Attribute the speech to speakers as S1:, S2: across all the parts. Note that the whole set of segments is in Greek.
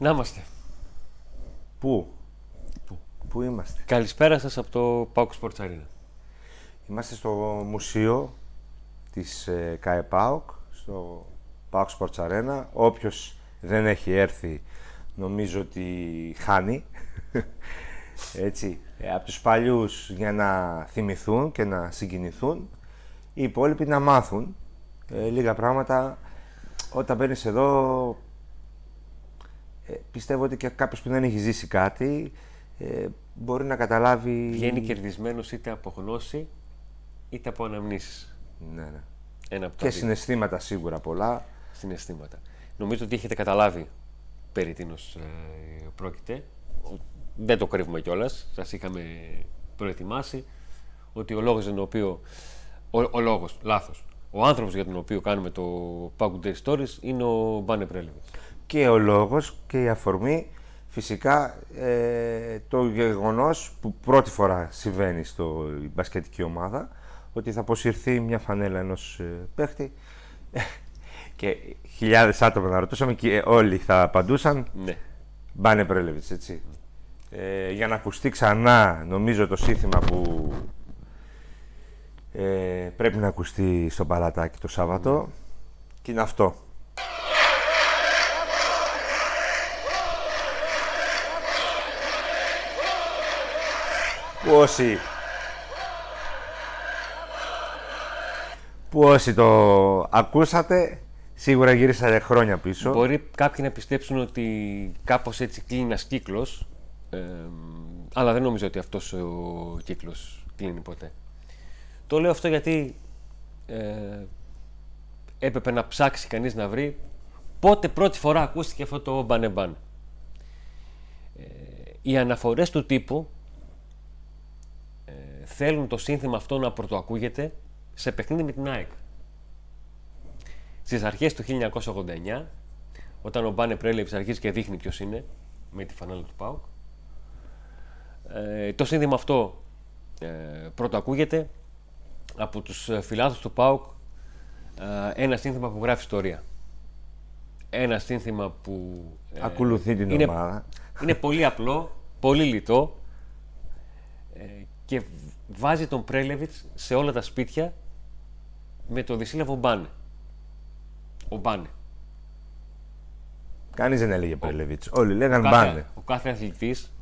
S1: Να είμαστε.
S2: Πού;
S1: Πού;
S2: Πού είμαστε;
S1: Καλησπέρα σας από το Pauk Sports Arena.
S2: Είμαστε στο μουσείο της ε, ΚΑΕΠΑΟΚ, στο Pauk Sports Arena. Όποιος δεν έχει έρθει, νομίζω ότι χάνει. Έτσι, ε, από τους παλιούς για να θυμηθούν και να συγκινηθούν, οι υπόλοιποι να μάθουν ε, λίγα πράγματα. Όταν μπαίνεις εδώ, ε, πιστεύω ότι και κάποιος που δεν έχει ζήσει κάτι, ε, μπορεί να καταλάβει...
S1: Βγαίνει κερδισμένος είτε από γνώση, είτε από αναμνήσεις.
S2: Ναι, ναι.
S1: Ένα από τα
S2: Και
S1: δύο
S2: συναισθήματα σίγουρα πολλά.
S1: συναισθήματα. Νομίζω ότι έχετε καταλάβει περί τίνος ε, πρόκειται. Ο- Δεν το κρύβουμε κιόλας. Σας είχαμε προετοιμάσει ότι ο λόγος για τον οποίο... Ο, ο λόγος, λάθος. Ο άνθρωπος για τον οποίο κάνουμε το Pauk Day Stories είναι ο Μπάνε Πρέλεβιτς.
S2: Και ο λόγος και η αφορμή φυσικά ε, το γεγονός που πρώτη φορά συμβαίνει στο η μπασκετική ομάδα ότι θα αποσυρθεί μια φανέλα ενός ε, παίχτη και χιλιάδες άτομα να ρωτούσαμε και όλοι θα απαντούσαν
S1: Ναι.
S2: Μπάνε Πρέλεβιτς, έτσι. Ε, για να ακουστεί ξανά, νομίζω, το σύνθημα που ε, πρέπει να ακουστεί στο παλατάκι το Σάββατο. Και είναι αυτό. Που όσοι... Που όσοι το ακούσατε, σίγουρα γυρίσατε χρόνια πίσω.
S1: Μπορεί κάποιοι να πιστέψουν ότι κάπως έτσι κλείνει ένας κύκλος, ε, αλλά δεν νομίζω ότι αυτός ο κύκλος κλείνει ποτέ. Το λέω αυτό γιατί ε, έπρεπε να ψάξει κανείς να βρει πότε πρώτη φορά ακούστηκε αυτό το μπανεμπάν. Ε, οι αναφορές του τύπου ε, θέλουν το σύνθημα αυτό να πρωτοακούγεται σε παιχνίδι με την ΑΕΚ. Στις αρχές του 1989, όταν ο Μπάνε Πρέλεβιτ αρχίζει και δείχνει ποιος είναι με τη φανέλα του ΠΑΟΚ, ε, το σύνθημα αυτό ε, πρώτο ακούγεται από τους ε, φιλάθλους του ΠΑΟΚ ε, ένα σύνθημα που γράφει ιστορία. Ένα σύνθημα που ε,
S2: Ακολουθεί την
S1: είναι,
S2: ομάδα.
S1: είναι πολύ απλό, πολύ λιτό ε, και βάζει τον Πρέλεβιτς σε όλα τα σπίτια με το δυσύλλαβο Μπάνε. Ο Μπάνε.
S2: Κανείς δεν έλεγε Πρέλεβιτς. Όλοι λέγαν
S1: κάθε,
S2: μπάνε.
S1: ο κάθε αθλητής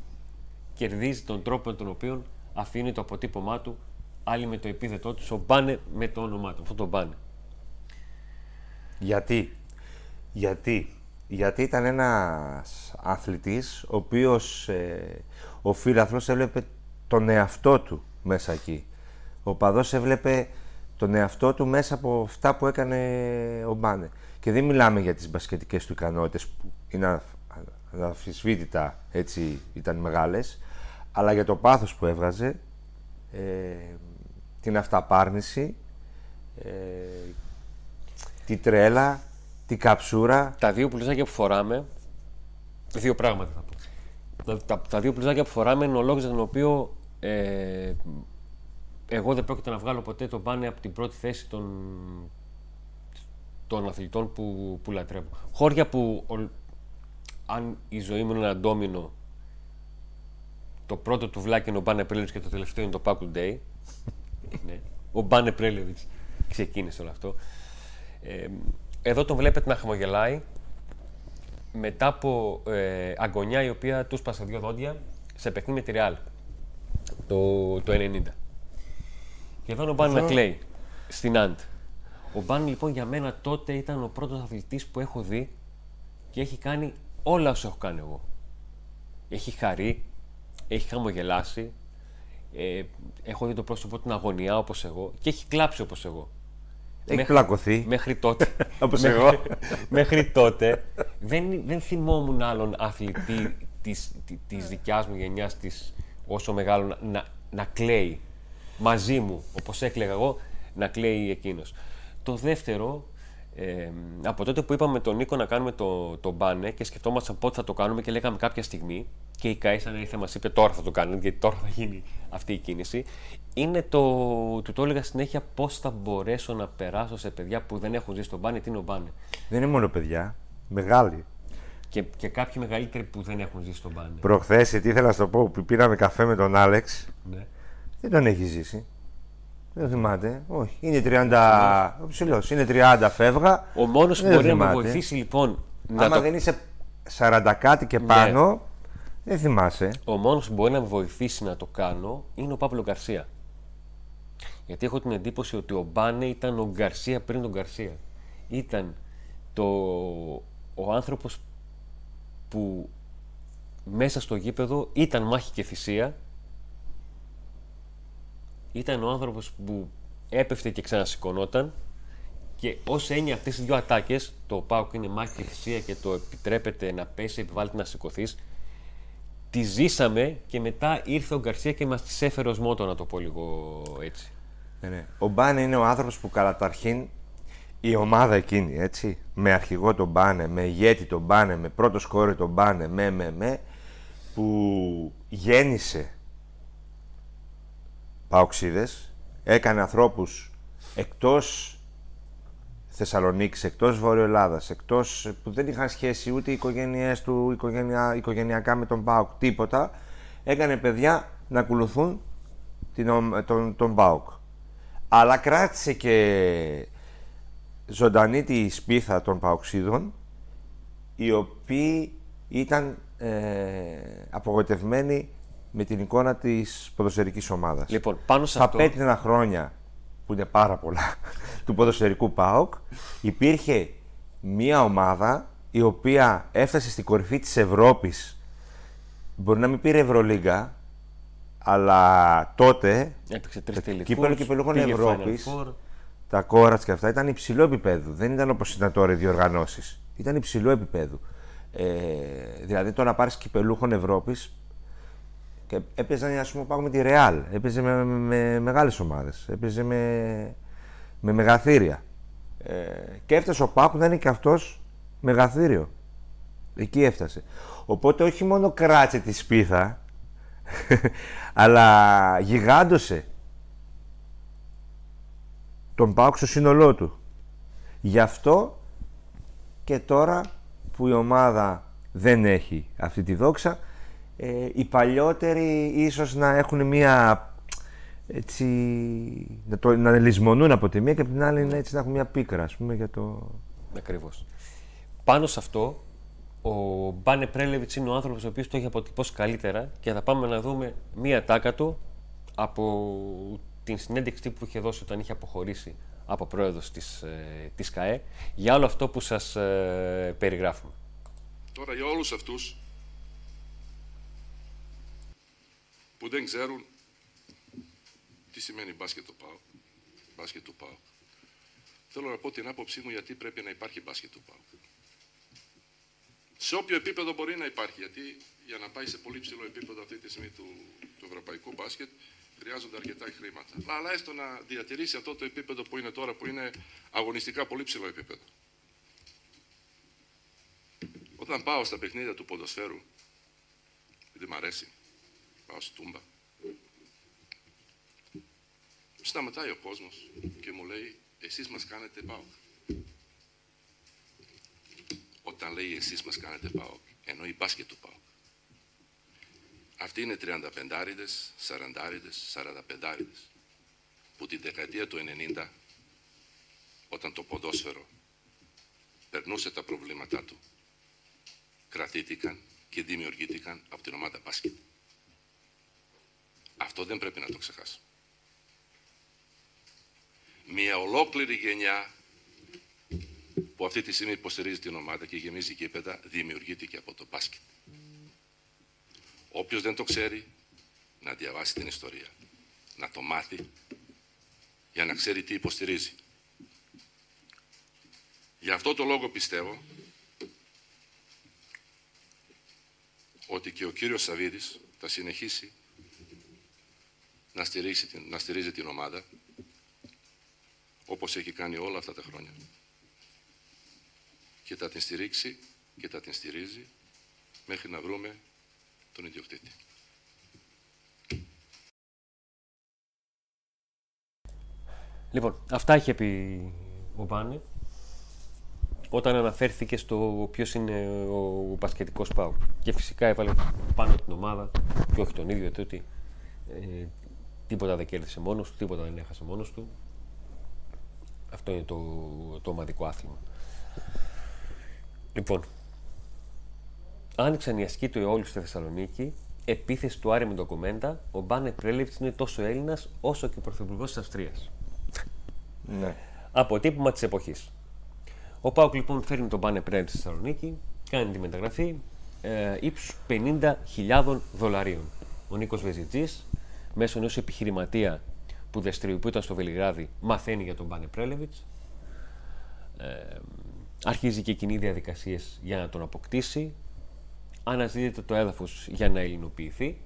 S1: κερδίζει τον τρόπο με τον οποίο αφήνει το αποτύπωμά του άλλοι με το επίθετό τους, ο Μπάνε με το όνομά του. Αυτό το Μπάνε.
S2: Γιατί. Γιατί. Γιατί ήταν ένας αθλητής ο οποίος ε, ο φίλαθλος έβλεπε τον εαυτό του μέσα εκεί. Ο παδός έβλεπε τον εαυτό του μέσα από αυτά που έκανε ο Μπάνε. Και δεν μιλάμε για τις μπασκετικές του ικανότητες που είναι αφ- αναμφισβήτητα έτσι ήταν μεγάλες, αλλά για το πάθος που έβγαζε, ε, την αυταπάρνηση, ε, τη τρέλα, τη καψούρα.
S1: Τα δύο μπλουζάκια που φοράμε, δύο πράγματα θα πω. Τα, τα, τα δύο μπλουζάκια που φοράμε είναι ο λόγος για τον οποίο ε, εγώ δεν πρόκειται να βγάλω ποτέ το μπάνε από την πρώτη θέση των, των αθλητών που, που λατρεύω. Χώρια που ο- αν η ζωή μου είναι ένα ντόμινο το πρώτο του βλάκι είναι ο Μπάνε Πρέλεβιτς και το τελευταίο είναι το Pack Day. ναι. Ο Μπάνε Πρέλεβιτς ξεκίνησε όλο αυτό. Ε, εδώ τον βλέπετε να χαμογελάει μετά από ε, αγωνιά η οποία του σπάσε δύο δόντια σε παιχνίδι με τη Real το, το 90. Και εδώ είναι ο Μπάν να κλαίει στην Αντ. Ο Μπάν λοιπόν για μένα τότε ήταν ο πρώτος αθλητής που έχω δει και έχει κάνει όλα όσα έχω κάνει εγώ. Έχει χαρεί, έχει χαμογελάσει, ε, έχω δει το πρόσωπό του να αγωνιά όπως εγώ και έχει κλάψει όπως εγώ.
S2: Έχει
S1: Μέχρι-
S2: πλακωθεί.
S1: Μέχρι τότε.
S2: Όπως
S1: μέχρι-
S2: εγώ.
S1: μέχρι τότε δεν, δεν θυμόμουν άλλον αθλητή της, τη- της δικιάς μου γενιάς της, όσο μεγάλο να, να, να κλαίει μαζί μου, όπως έκλαιγα εγώ, να κλαίει εκείνος. Το δεύτερο, ε, από τότε που είπαμε τον Νίκο να κάνουμε το, το μπάνε και σκεφτόμασταν πότε θα το κάνουμε και λέγαμε κάποια στιγμή και η ΚΑΕ σαν ήρθε μας είπε τώρα θα το κάνουμε γιατί τώρα θα γίνει αυτή η κίνηση είναι το, του το έλεγα συνέχεια πώς θα μπορέσω να περάσω σε παιδιά που δεν έχουν ζήσει τον μπάνε, τι είναι ο μπάνε.
S2: Δεν είναι μόνο παιδιά. Μεγάλοι.
S1: Και, και κάποιοι μεγαλύτεροι που δεν έχουν ζήσει τον μπάνε.
S2: Προχθές, τι ήθελα να σου το πω, που πήραμε καφέ με τον Άλεξ,
S1: Ναι.
S2: δεν τον έχει ζήσει. Δεν θυμάται. Όχι. Είναι 30. Ο ψηλός. Είναι 30 φεύγα.
S1: Ο μόνος που
S2: Δεν
S1: μπορεί να με
S2: θυμάται.
S1: βοηθήσει λοιπόν να
S2: Άμα
S1: το
S2: δεν είσαι 40 κάτι και πάνω, δεν θυμάσαι.
S1: Ο μόνος που μπορεί να με βοηθήσει να το κάνω είναι ο Παύλο Γκαρσία. Γιατί έχω την εντύπωση ότι ο Μπάνε ήταν ο Γκαρσία πριν τον Γκαρσία. Ήταν το, ο άνθρωπος που μέσα στο γήπεδο ήταν μάχη και θυσία. Ήταν ο άνθρωπος που έπεφτε και ξανασηκωνόταν και ως έννοια αυτές τι δύο ατάκες, το ΠΑΟΚ είναι μάχη και θυσία και το επιτρέπεται να πέσει, επιβάλλεται να σηκωθείς, τη ζήσαμε και μετά ήρθε ο Γκαρσία και μας τις έφερε ως μότο, να το πω λίγο έτσι.
S2: Ναι, ναι. Ο Μπάνε είναι ο άνθρωπος που καταρχήν η ομάδα εκείνη, έτσι, με αρχηγό τον Μπάνε, με ηγέτη τον Μπάνε, με πρώτο σκόρε τον Μπάνε, με, με, με, που γέννησε παοξίδες, έκανε ανθρώπους εκτός Θεσσαλονίκης, εκτός Βόρειο Ελλάδας, εκτός που δεν είχαν σχέση ούτε οι οικογένειές του οικογένεια, οικογενειακά με τον ΠΑΟΚ, τίποτα, έκανε παιδιά να ακολουθούν την, ομ- τον, τον ΠΑΟΚ. Αλλά κράτησε και ζωντανή τη σπίθα των Παοξίδων, οι οποίοι ήταν ε, απογοητευμένοι με την εικόνα της ποδοσφαιρικής ομάδας.
S1: Λοιπόν, πάνω σε
S2: Στα
S1: αυτό.
S2: πέτρινα χρόνια, που είναι πάρα πολλά, του ποδοσφαιρικού ΠΑΟΚ, υπήρχε μία ομάδα η οποία έφτασε στην κορυφή της Ευρώπης. Μπορεί να μην πήρε Ευρωλίγκα, αλλά τότε
S1: Έπαιξε τρεις
S2: το
S1: τελικούς.
S2: κύπελλο κυπελούχων Ευρώπης, τα κόρατς και αυτά ήταν υψηλό επίπεδο. Δεν ήταν όπως ήταν τώρα οι διοργανώσεις. Ήταν υψηλό επίπεδο. Ε, δηλαδή το να πάρεις κυπελούχων Ευρώπης και έπαιζαν ας πούμε πάω με τη Ρεάλ, έπαιζε με, με, με μεγάλες ομάδες, έπαιζε με, με μεγαθύρια. Ε, και έφτασε ο Πάκου να είναι και αυτός μεγαθύριο. Εκεί έφτασε. Οπότε όχι μόνο κράτησε τη σπίθα, αλλά γιγάντωσε τον Πάοκ στο σύνολό του. Γι' αυτό και τώρα που η ομάδα δεν έχει αυτή τη δόξα, ε, οι παλιότεροι ίσως να έχουν μία έτσι, να, το, να λησμονούν από τη μία και από την άλλη να, έτσι, να έχουν μία πίκρα, ας πούμε, για το...
S1: Ακριβώς. Πάνω σε αυτό, ο Μπάνε Πρέλεβιτς είναι ο άνθρωπος ο οποίος το έχει αποτυπώσει καλύτερα και θα πάμε να δούμε μία τάκα του από την συνέντευξη που είχε δώσει όταν είχε αποχωρήσει από πρόεδρος της, ε, της ΚΑΕ για όλο αυτό που σας ε, περιγράφουμε.
S3: Τώρα για όλους αυτούς που δεν ξέρουν τι σημαίνει μπάσκετ το ΠΑΟ, μπάσκετ του ΠΑΟ. Θέλω να πω την άποψή μου γιατί πρέπει να υπάρχει μπάσκετ του ΠΑΟ. Σε όποιο επίπεδο μπορεί να υπάρχει, γιατί για να πάει σε πολύ ψηλό επίπεδο αυτή τη στιγμή του, του ευρωπαϊκού μπάσκετ χρειάζονται αρκετά χρήματα. Αλλά έστω να διατηρήσει αυτό το επίπεδο που είναι τώρα, που είναι αγωνιστικά πολύ ψηλό επίπεδο. Όταν πάω στα παιχνίδια του ποδοσφαίρου, επειδή μ' αρέσει, πάω στη Τούμπα, σταματάει ο κόσμος και μου λέει, εσείς μας κάνετε πάω. Όταν λέει εσείς μας κάνετε πάω, εννοεί μπάσκετ του πάω. Αυτοί είναι 35άριδες, 40άριδες, 45άριδες, που την δεκαετία του 90, όταν το ποδόσφαιρο περνούσε τα προβλήματά του, κρατήθηκαν και δημιουργήθηκαν από την ομάδα μπάσκετ. Αυτό δεν πρέπει να το ξεχάσουμε. Μια ολόκληρη γενιά που αυτή τη στιγμή υποστηρίζει την ομάδα και γεμίζει γήπεδα δημιουργήθηκε από το μπάσκετ. Όποιος δεν το ξέρει, να διαβάσει την ιστορία. Να το μάθει για να ξέρει τι υποστηρίζει. Γι' αυτό το λόγο πιστεύω ότι και ο κύριος Σαββίδης θα συνεχίσει να, στηρίξει, την- να στηρίζει την ομάδα όπως έχει κάνει όλα αυτά τα χρόνια. Και θα την στηρίξει και θα την στηρίζει μέχρι να βρούμε τον ιδιοκτήτη.
S1: Λοιπόν, αυτά είχε πει ο Μπάνε. όταν αναφέρθηκε στο ποιος είναι ο μπασκετικός Πάου. Και φυσικά έβαλε πάνω την ομάδα και όχι τον ίδιο ότι ε, τίποτα δεν κέρδισε μόνος του, τίποτα δεν έχασε μόνος του. Αυτό είναι το, το ομαδικό άθλημα. Λοιπόν, άνοιξαν οι ασκοί του Εόλου στη Θεσσαλονίκη. Επίθεση του Άρη με ντοκουμέντα. Ο Μπάνε Πρέλεβιτ είναι τόσο Έλληνας όσο και ο πρωθυπουργός της Αυστρίας.
S2: Ναι.
S1: Αποτύπωμα της εποχής. Ο Πάουκ λοιπόν φέρνει τον Μπάνε Πρέλεβιτ στη Θεσσαλονίκη, κάνει τη μεταγραφή ε, ύψους 50.000 δολαρίων. Ο Νίκος Βεζιτζής, μέσω ενός επιχειρηματία που δραστηριοποιούταν στο Βελιγράδι, μαθαίνει για τον Μπάνε Πρέλεβιτ. Ε, αρχίζει και κοινή διαδικασίες για να τον αποκτήσει. Αναζητείται το έδαφος για να ελληνοποιηθεί.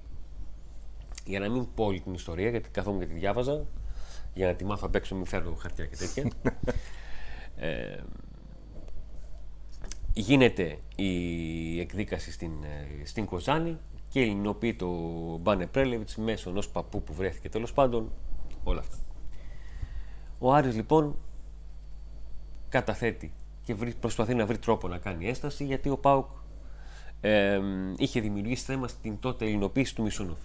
S1: Για να μην πω όλη την ιστορία, γιατί καθόμουν και τη διάβαζα, για να τη μάθω απ' έξω, μην φέρνω χαρτιά και τέτοια. ε, γίνεται η εκδίκαση στην, ε, στην Κοζάνη και ελληνοποιεί το Μπάνε Πρέλεβιτς μέσω ενός παππού που βρέθηκε τέλος πάντων. Όλα αυτά. Ο Άρης λοιπόν καταθέτει και βρει, προσπαθεί να βρει τρόπο να κάνει έσταση γιατί ο Πάουκ ε, είχε δημιουργήσει θέμα στην τότε ελληνοποίηση του Μισούνοφ.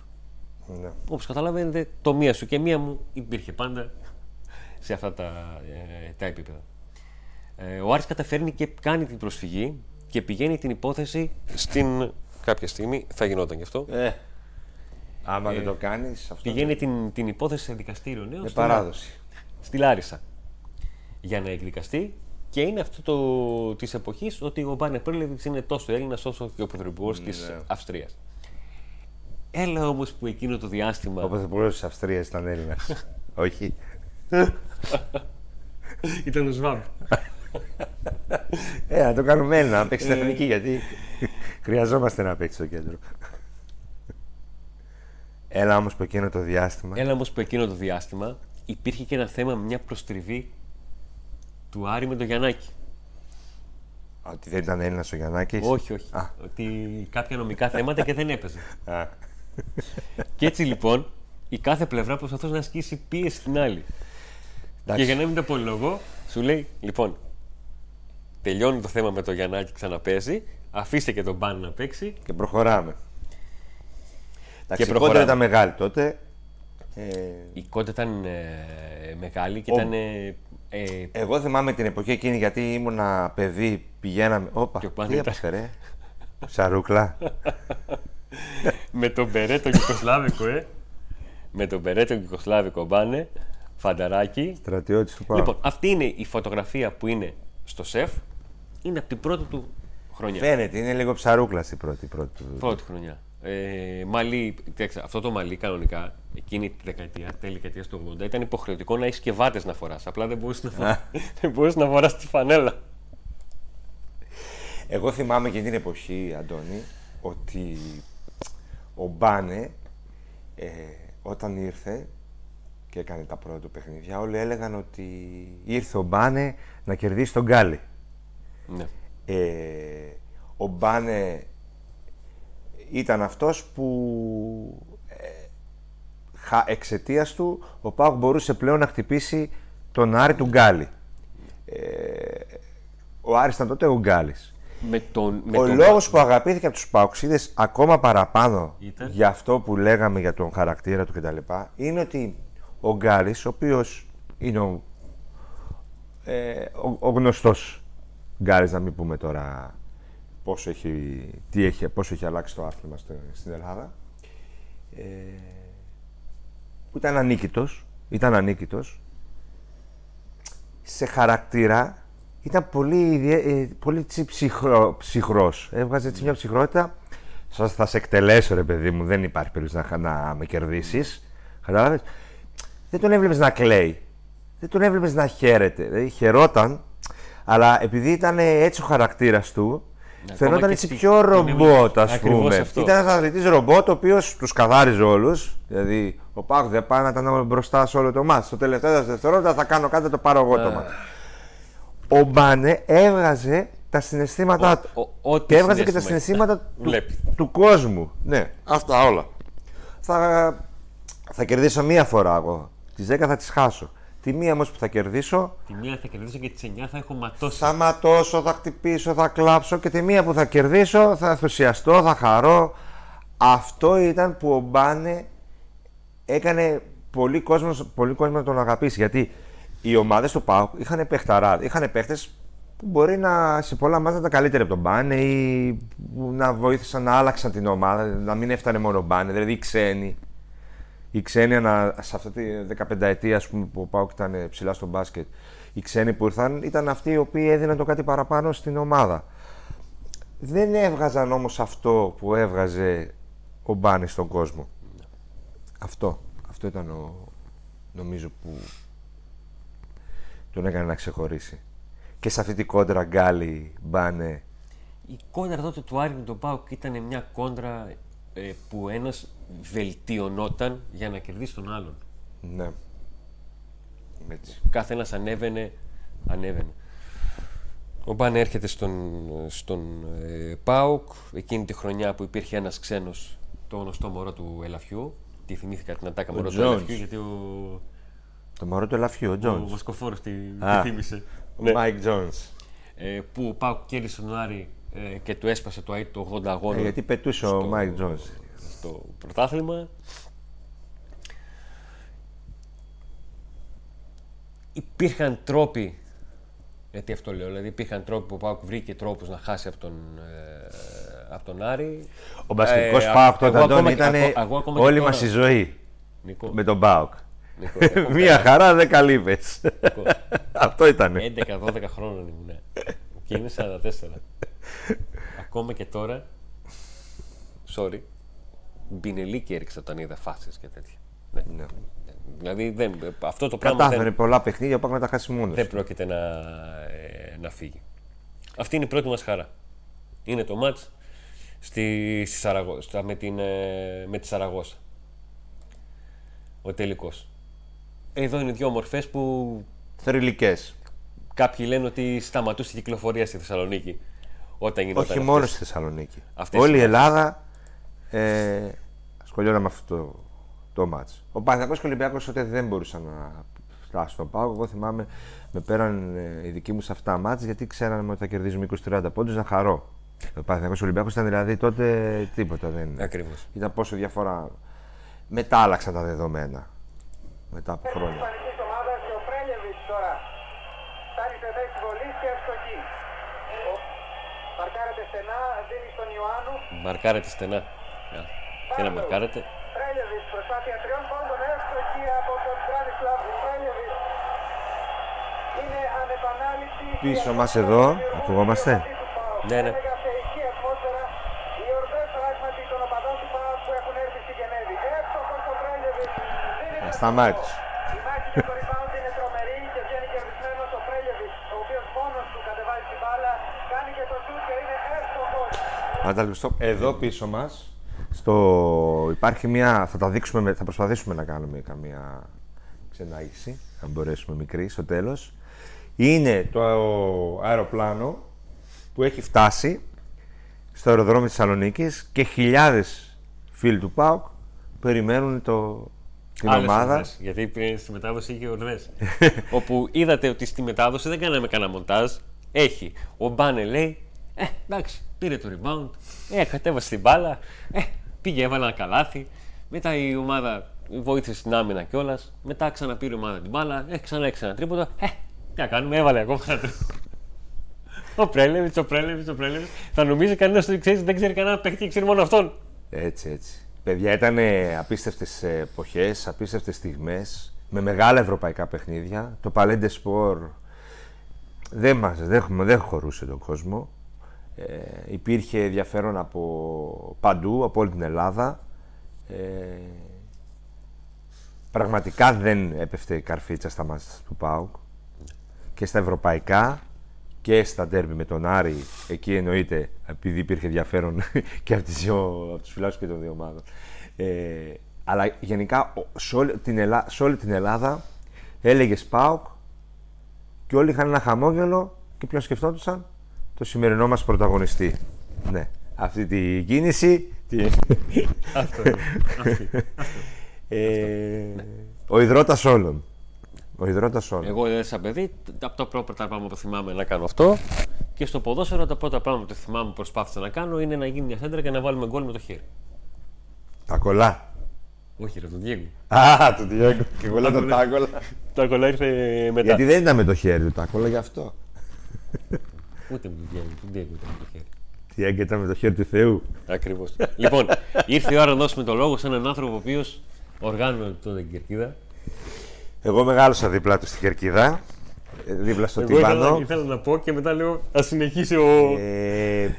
S2: ναι.
S1: Όπως καταλαβαίνετε, το μία σου και μία μου υπήρχε πάντα σε αυτά τα, ε, τα επίπεδα. Ε, ο Άρης καταφέρνει και κάνει την προσφυγή και πηγαίνει την υπόθεση στην. Κάποια στιγμή θα γινόταν γι' αυτό.
S2: Ε, άμα δεν το κάνεις, αυτό
S1: Πηγαίνει την, την υπόθεση σε δικαστήριο νέο
S2: είναι
S1: στη,
S2: παράδοση.
S1: στη Λάρισα για να εκδικαστεί και είναι αυτό το, της εποχής ότι ο Μπάνε Πρέλεβιτς είναι τόσο Έλληνας όσο και ο πρωθυπουργός της
S2: Ναι.
S1: Αυστρίας. Έλα όμως που εκείνο το διάστημα
S2: Ο πρωθυπουργός της Αυστρίας ήταν Έλληνας. Όχι.
S1: ήταν ο Σβάμπ.
S2: Ε, να το κάνουμε Έλληνα, να παίξει στην εθνική, γιατί χρειαζόμαστε να παίξει στο κέντρο. Έλα όμως που εκείνο το διάστημα.
S1: Έλα όμως που εκείνο το διάστημα υπήρχε και ένα θέμα, μια προστριβή του Άρη με τον Γιαννάκη.
S2: Ότι δεν ήταν Έλληνας ο Γιαννάκης;
S1: Όχι, όχι.
S2: Α.
S1: Ότι κάποια νομικά θέματα και δεν έπαιζε.
S2: Α,
S1: και έτσι λοιπόν η κάθε πλευρά προσπαθούσε να ασκήσει πίεση στην άλλη.
S2: εντάξει.
S1: Και για να μην το απολογώ, σου λέει: Λοιπόν, τελειώνει το θέμα με το Γιαννάκη, ξαναπέζει. Αφήστε και τον Μπάν να παίξει.
S2: Και προχωράμε. Εντάξει, η
S1: προχωράμε.
S2: κόντρα ήταν μεγάλη τότε. Ε,
S1: Η κόντα ήταν ε, μεγάλη και
S2: Ο-
S1: ήταν. Ε, ε,
S2: εγώ θυμάμαι την εποχή εκείνη γιατί ήμουνα παιδί, πηγαίναμε. Όπα,
S1: Και ο
S2: τι
S1: Πάνη ήταν-
S2: έπαθε, ρε. Σαρούκλα.
S1: με τον Μπερέτο Γιουγκοσλάβικο, ε. Με τον Μπερέτο Γιουγκοσλάβικο Μπάνε, φανταράκι.
S2: Στρατιώτης του Πάου.
S1: Λοιπόν, αυτή είναι η φωτογραφία που είναι στο σεφ. Είναι από την πρώτη του χρονιά.
S2: Φαίνεται, είναι λίγο ψαρούκλας στην πρώτη. πρώτη. του-
S1: Πρώτη χρονιά. Ε, μαλλί, κοίταξε, αυτό το μαλλί κανονικά εκείνη τη δεκαετία, τέλη δεκαετίας του 80, ήταν υποχρεωτικό να έχεις και βάτες να φοράς. Απλά δεν μπορούσες να φορά δεν μπορείς να φοράς τη φανέλα.
S2: Εγώ θυμάμαι και την εποχή, Αντώνη, ότι ο Μπάνε ε, όταν ήρθε και έκανε τα πρώτα του παιχνίδια, όλοι έλεγαν ότι ήρθε ο Μπάνε να κερδίσει τον Γκάλι.
S1: Ναι.
S2: Ε, ο Μπάνε ήταν αυτός που ε, χα- εξαιτίας του ο Πάουκ μπορούσε πλέον να χτυπήσει τον Άρη του Γκάλι. Ε, ο Άρης ήταν τότε ο Γκάλης.
S1: Με τον, με
S2: Ο
S1: τον-
S2: λόγος που αγαπήθηκε από τους Παοξίδες ακόμα παραπάνω
S1: Ήταν;
S2: για αυτό που λέγαμε για τον χαρακτήρα του κτλ. είναι ότι ο Γκάλης, ο οποίος είναι ο, ε, ο, ο γνωστός Γκάλης, να μην πούμε τώρα πόσο έχει, τι έχει, πόσο έχει αλλάξει το άθλημα στο- στην Ελλάδα, ε, που ήταν ανίκητος, ήταν ανίκητος, σε χαρακτήρα ήταν πολύ, ιδιαί- ε, πολύ τσι- ψυχρό, ψυχρός. Έβγαζε έτσι μια ψυχρότητα. Σας θα σε εκτελέσω ρε παιδί μου, δεν υπάρχει περίπτωση να, να με κερδίσεις. Κατάλαβες. Δεν τον έβλεπες να κλαίει. Δεν τον έβλεπες να χαίρεται. Δηλαδή χαιρόταν, αλλά επειδή ήταν έτσι ο χαρακτήρας του,
S1: Ναι,
S2: φαινόταν
S1: ακόμα και
S2: έτσι
S1: στη-
S2: πιο
S1: τον
S2: ρομπότ,
S1: έβλεπες.
S2: ας
S1: Ακριβώς
S2: πούμε.
S1: αυτό.
S2: Ήταν ένας αθλητής ρομπότ, ο οποίος τους καθάριζε όλους. Δηλαδή, ο Πάκ δεν πάει να ήταν μπροστά σε όλο το μάτι. Στο τελευταίο δευτερόλεπτα θα κάνω κάτι, θα το πάρω εγώ το μάτι. Ο Μπάνε έβγαζε τα συναισθήματά του.
S1: ο- ό,τι
S2: και έβγαζε και τα
S1: συναίσθημα
S2: συναισθήματα του,
S1: Βλέπει.
S2: του κόσμου. Ναι, αυτά όλα. Θα, θα κερδίσω μία φορά εγώ. Τις 10 θα τις χάσω. Τι Τη μία όμως που θα κερδίσω,
S1: Τη μία θα κερδίσω και τις 9 θα έχω ματώσει.
S2: θα ματώσω, θα χτυπήσω, θα κλάψω και τη μία που θα κερδίσω θα ενθουσιαστώ, θα χαρώ. Αυτό ήταν που ο Μπάνε έκανε πολύ κόσμο, πολύ κόσμο να τον αγαπήσει. Γιατί οι ομάδες του ΠΑΟΚ είχαν παιχταρά, είχαν παίχτες που μπορεί να σε πολλά μάτια να ήταν καλύτεροι από τον Μπάνε ή που να βοήθησαν να άλλαξαν την ομάδα, να μην έφτανε μόνο ο Μπάνε, δηλαδή οι ξένοι. Οι ξένοι ανα- σε αυτή τη 15 ετία ας πούμε, που ο Πάουκ ήταν ψηλά στο μπάσκετ, οι ξένοι που ήρθαν ήταν αυτοί οι οποίοι έδιναν το κάτι παραπάνω στην ομάδα. Δεν έβγαζαν όμως αυτό που έβγαζε ο Μπάνι στον κόσμο. Αυτό. Αυτό ήταν ο, νομίζω που τον έκανε να ξεχωρίσει. Και σε αυτή την κόντρα Γκάλι, Μπάνε,
S1: Η κόντρα τότε του Άρη με τον Πάουκ ήταν μια κόντρα ε, που ένας βελτιωνόταν για να κερδίσει τον άλλον.
S2: ναι. Έτσι.
S1: Κάθε ένας ανέβαινε, ανέβαινε. Ο Μπάν έρχεται στον, στον ε, ΠΑΟΚ εκείνη τη χρονιά που υπήρχε ένας ξένος, το γνωστό μωρό του Ελαφιού. Τι θυμήθηκα την ατάκα
S2: Ο
S1: μωρό του
S2: Jones.
S1: Ελαφιού, γιατί ο,
S2: Το μωρό του ελαφιού, ο
S1: ο
S2: Τζόνς.
S1: Βοσκοφόρος τη,
S2: Α.
S1: τη θύμισε.
S2: Ο
S1: Ναι.
S2: Μάικ Τζόνς.
S1: Ε, που ο ΠΑΟΚ κέρδισε τον Άρη ε, και του έσπασε το, το 80 αγώνα
S2: Ε, γιατί πετούσε ο
S1: στο-
S2: Μάικ Τζόνς.
S1: στο πρωτάθλημα. Υπήρχαν τρόποι, γιατί αυτό λέω, δηλαδή υπήρχαν τρόποι που ο Πάουκ βρήκε τρόπους να χάσει από τον, ε, από τον Άρη.
S2: Ο μπασκετικός
S1: Ε,
S2: Πάοκ
S1: εγώ
S2: τότε, Αντώνη,
S1: ακόμα και-
S2: ήταν
S1: εγώ- εγώ ακόμα και
S2: όλη
S1: τώρα-
S2: μας η ζωή
S1: Νίκο,
S2: με τον Πάοκ.
S1: Νίκο, έχω
S2: Μία χαρά, δέκα λίβες. Αυτό ήταν.
S1: 11-12 χρόνων ήμουν. Και είναι 44. Ακόμα και τώρα. Sorry. Μπινελίκη έριξα όταν είδα φάσεις και τέτοια. Ναι.
S2: Ναι.
S1: Δηλαδή δεν, αυτό το πράγμα
S2: Κατάφερε
S1: δεν,
S2: πολλά παιχνίδια, ο Πάοκ να τα χάσει μόνος.
S1: δεν
S2: του.
S1: πρόκειται να, ε, να φύγει. Αυτή είναι η πρώτη μας χαρά. Είναι το μάτς στη, στη Σαραγώ- στα- με, την, ε, με τη Σαραγώσα. Ο τελικός. Εδώ είναι δύο μορφές που
S2: Θρηλυκές.
S1: Κάποιοι λένε ότι σταματούσε η κυκλοφορία στη Θεσσαλονίκη όταν γινόταν
S2: Όχι
S1: αυτές.
S2: μόνο στη Θεσσαλονίκη.
S1: Αυτές
S2: Όλη η
S1: οι
S2: Ελλάδα ε, ασχολιόταν με αυτό το, το μάτς. Ο Παναθηναϊκός και ο Ολυμπιακός τότε δεν μπορούσαν να φτάσουν στον Πάο. Εγώ θυμάμαι με πέραν ε, οι δικοί μου σε αυτά τα μάτς γιατί ξέραμε ότι θα κερδίζουμε 20-30 πόντους να χαρώ. Ο Παναθηναϊκός και ο Ολυμπιακός ήταν δηλαδή τότε τίποτα. Δεν...
S1: Ακριβώς.
S2: Ήταν πόσο διαφορά. Μετά άλλαξαν τα δεδομένα. Μετά από χρόνια.
S4: Ισπανικής ομάδας και ο Πρέλεβιτς τώρα φτάνει σε θέση βολής και ευστοχή. Ο... Μαρκάρεται στενά, δίνει στον Ιωάννου.
S1: Μαρκάρετε στενά. Yeah. Και να μαρκάρετε.
S4: Πρέλεβιτς, προσπάθεια τριών πόντων, εύστοχη από τον Μπράνισλαβ. Πρέλεβιτς είναι ανεπανάληπτη.
S2: Πίσω μας εδώ, ακουγόμαστε;
S1: Ναι, ναι.
S4: Έλεγα σε ισχύ ατμόσφαιρα οι ορδές πράγματι των οπαδών του ΠΑΟΚ που έχουν έρθει στη Γενέβη. Εύστοχος ο Πρέλεβιτς. Δίνει το
S2: Σταμάτησε.
S4: η μάχη με το rebound είναι τρομερή και βγαίνει κερδισμένο ο Πρέλεβιτ, ο οποίο μόνο του κατεβάζει την μπάλα, κάνει και το σουτ και είναι εύστοχο.
S2: Ανταλουστό. Εδώ πίσω μας στο... υπάρχει μια. Θα τα δείξουμε, με- θα προσπαθήσουμε να κάνουμε καμία ξενάγηση, αν μπορέσουμε μικρή στο τέλος. Είναι το αεροπλάνο που έχει φτάσει στο αεροδρόμιο της Θεσσαλονίκης και χιλιάδες φίλοι του ΠΑΟΚ περιμένουν το, την
S1: Άλλες
S2: ομάδα.
S1: ορδές, γιατί είπε στη μετάδοση είχε ορδές. όπου είδατε ότι στη μετάδοση δεν κάναμε κανένα μοντάζ. Έχει. Ο Μπάνε λέει, ε, εντάξει, πήρε το rebound, ε, κατέβασε την μπάλα, ε, πήγε, έβαλε ένα καλάθι. Μετά η ομάδα βοήθησε στην άμυνα κιόλας. Μετά ξαναπήρε η ομάδα την μπάλα, ε, ξανά έξι ένα τρίποντο. Ε, τι να κάνουμε, έβαλε ακόμα ένα τρίποντο. Ο Πρέλεβιτς, ο Πρέλεβιτς, ο Πρέλεβιτς. Θα νομίζει κανένας ότι ξέρεις, δεν ξέρει κανένα παίχτη και ξέρει μόνο αυτόν.
S2: Έτσι, έτσι. Παιδιά, ήταν απίστευτες εποχές, απίστευτες στιγμές, με μεγάλα ευρωπαϊκά παιχνίδια. Το Παλέντε Σπορ δεν, μας, δεν, δεν χωρούσε τον κόσμο. Ε, υπήρχε ενδιαφέρον από παντού, από όλη την Ελλάδα. Ε, πραγματικά δεν έπεφτε η καρφίτσα στα μάτια του ΠΑΟΚ. Και στα ευρωπαϊκά και στα ντέρμπι με τον Άρη, εκεί εννοείται, επειδή υπήρχε ενδιαφέρον και από, τις δύο, από τους φιλάθλους και των δύο ομάδων. Ε, αλλά γενικά ο- σε όλη, την Ελλάδα, σε όλη την Ελλάδα έλεγες ΠΑΟΚ και όλοι είχαν ένα χαμόγελο και πλέον σκεφτόντουσαν το σημερινό μας πρωταγωνιστή. Ναι, αυτή τη κίνηση. Τη...
S1: Αυτό είναι. Αυτή.
S2: ε, ο ιδρώτας όλων. Ο υδρότα όλων.
S1: Εγώ ε, σαν παιδί, από τα πρώτα πράγματα που θυμάμαι να κάνω αυτό. Και στο ποδόσφαιρο, τα πρώτα πράγματα που θυμάμαι που προσπάθησα να κάνω είναι να γίνει μια σέντρα και να βάλουμε γκολ με το χέρι.
S2: Τα κολλά.
S1: Όχι, ρε, τον Διέγκο.
S2: Α, το Διέγκο. Και εγώ λέω το τάκολα.
S1: Τα κολλά ήρθε μετά.
S2: Γιατί δεν ήταν με το χέρι του τάκολα γι' αυτό.
S1: Ούτε με τον Διέγκο. Τον Διέγκο ήταν με το χέρι.
S2: Τι έγκαιτα με το χέρι του Θεού.
S1: Ακριβώς. λοιπόν, ήρθε η ώρα να δώσουμε το λόγο σε έναν άνθρωπο ο οποίος οργάνωσε τον Κερκίδα.
S2: Εγώ μεγάλωσα δίπλα του στην Κερκίδα. ε, Δίπλα στο
S1: Εγώ ήθελα,
S2: Τιβάνο.
S1: ήθελα να πω και μετά λέω Α συνεχίσει ο.
S2: Ε,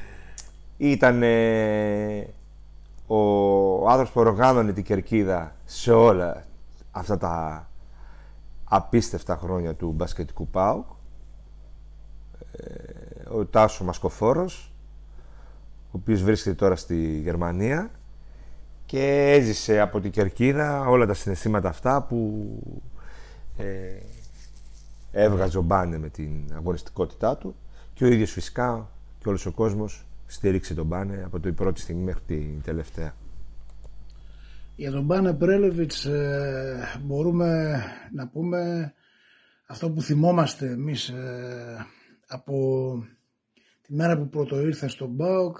S2: ήταν ε, ο άνθρωπος που οργάνωνε την Κερκίδα σε όλα αυτά τα απίστευτα χρόνια του μπασκετικού ΠΑΟΚ. Ε, ο Τάσος Μασκοφόρος, ο οποίος βρίσκεται τώρα στη Γερμανία και έζησε από την Κερκίδα όλα τα συναισθήματα αυτά που ε, έβγαζε ο Μπάνε με την αγωνιστικότητά του και ο ίδιος φυσικά και όλος ο κόσμος στήριξε τον Μπάνε από την πρώτη στιγμή μέχρι την τελευταία.
S5: Για τον Μπάνε Πρέλεβιτς ε, μπορούμε να πούμε αυτό που θυμόμαστε εμείς ε, από τη μέρα που πρώτο ήρθε στον ΠΑΟΚ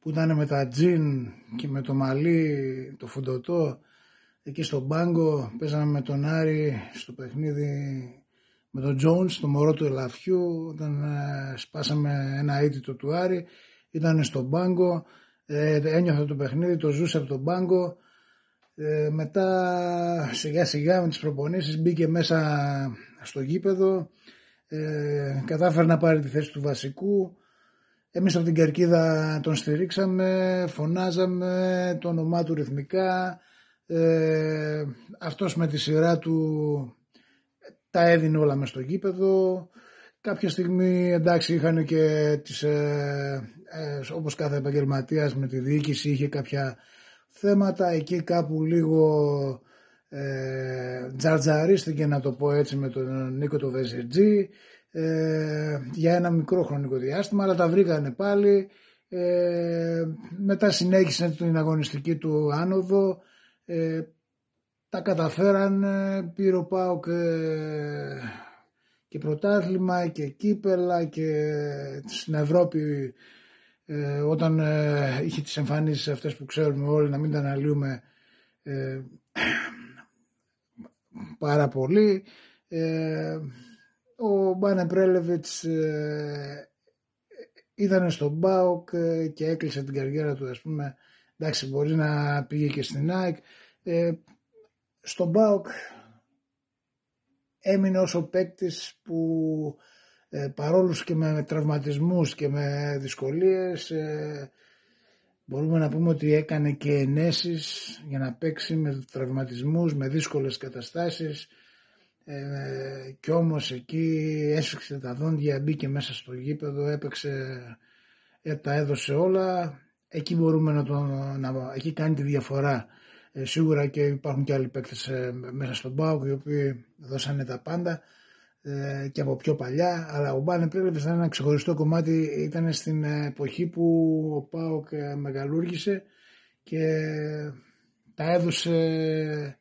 S5: που ήταν με τα τζιν και με το μαλλί το φουντωτό εκεί στον Πάγκο παίζαμε με τον Άρη στο παιχνίδι με τον Τζόουνς, το μωρό του Ελαφιού. Όταν ε, σπάσαμε ένα αίτητο του Άρη ήταν στον Πάγκο. Ε, ένιωθε το παιχνίδι, το ζούσε από τον Πάγκο. Ε, μετά σιγά σιγά με τις προπονήσεις μπήκε μέσα στο γήπεδο. Ε, κατάφερε να πάρει τη θέση του βασικού. Εμείς από την Κερκίδα τον στηρίξαμε φωνάζαμε το όνομά του ρυθμικά ε, αυτός με τη σειρά του τα έδινε όλα μες στο γήπεδο. Κάποια στιγμή εντάξει είχαν και τις, ε, ε, όπως κάθε επαγγελματίας με τη διοίκηση είχε κάποια θέματα. Εκεί κάπου λίγο ε, τζαρτζαρίστηκε να το πω έτσι με τον Νίκο το Βεζετζή ε, για ένα μικρό χρονικό διάστημα αλλά τα βρήκανε πάλι. Ε, μετά συνέχισε την αγωνιστική του άνοδο ε, τα καταφέραν πήρε ο ΠΑΟΚ ε, και πρωτάθλημα και κύπελα και στην Ευρώπη ε, όταν ε, είχε τις εμφανίσεις αυτές που ξέρουμε όλοι να μην τα αναλύουμε ε, πάρα πολύ. Ε, ο Μπάνε Πρέλεβιτς ε, ήταν στον ΠΑΟΚ ε, και έκλεισε την καριέρα του ας πούμε εντάξει μπορεί να πήγε και στην ΑΕΚ ε, στον ΠΑΟΚ έμεινε ως ο παίκτης που ε, παρόλους και με τραυματισμούς και με δυσκολίες ε, μπορούμε να πούμε ότι έκανε και ενέσεις για να παίξει με τραυματισμούς, με δύσκολες καταστάσεις ε, και όμως εκεί έσφιξε τα δόντια, μπήκε μέσα στο γήπεδο, έπαιξε, ε, τα έδωσε όλα. Εκεί μπορούμε να το, να, εκεί κάνει τη διαφορά. Ε, σίγουρα και υπάρχουν και άλλοι παίκτες ε, μέσα στον ΠΑΟΚ οι οποίοι δώσανε τα πάντα ε, και από πιο παλιά, αλλά ο Μπάνε Πρέλεβης ήταν ένα ξεχωριστό κομμάτι, ήταν στην εποχή που ο ΠΑΟΚ ε, μεγαλούργησε και τα έδωσε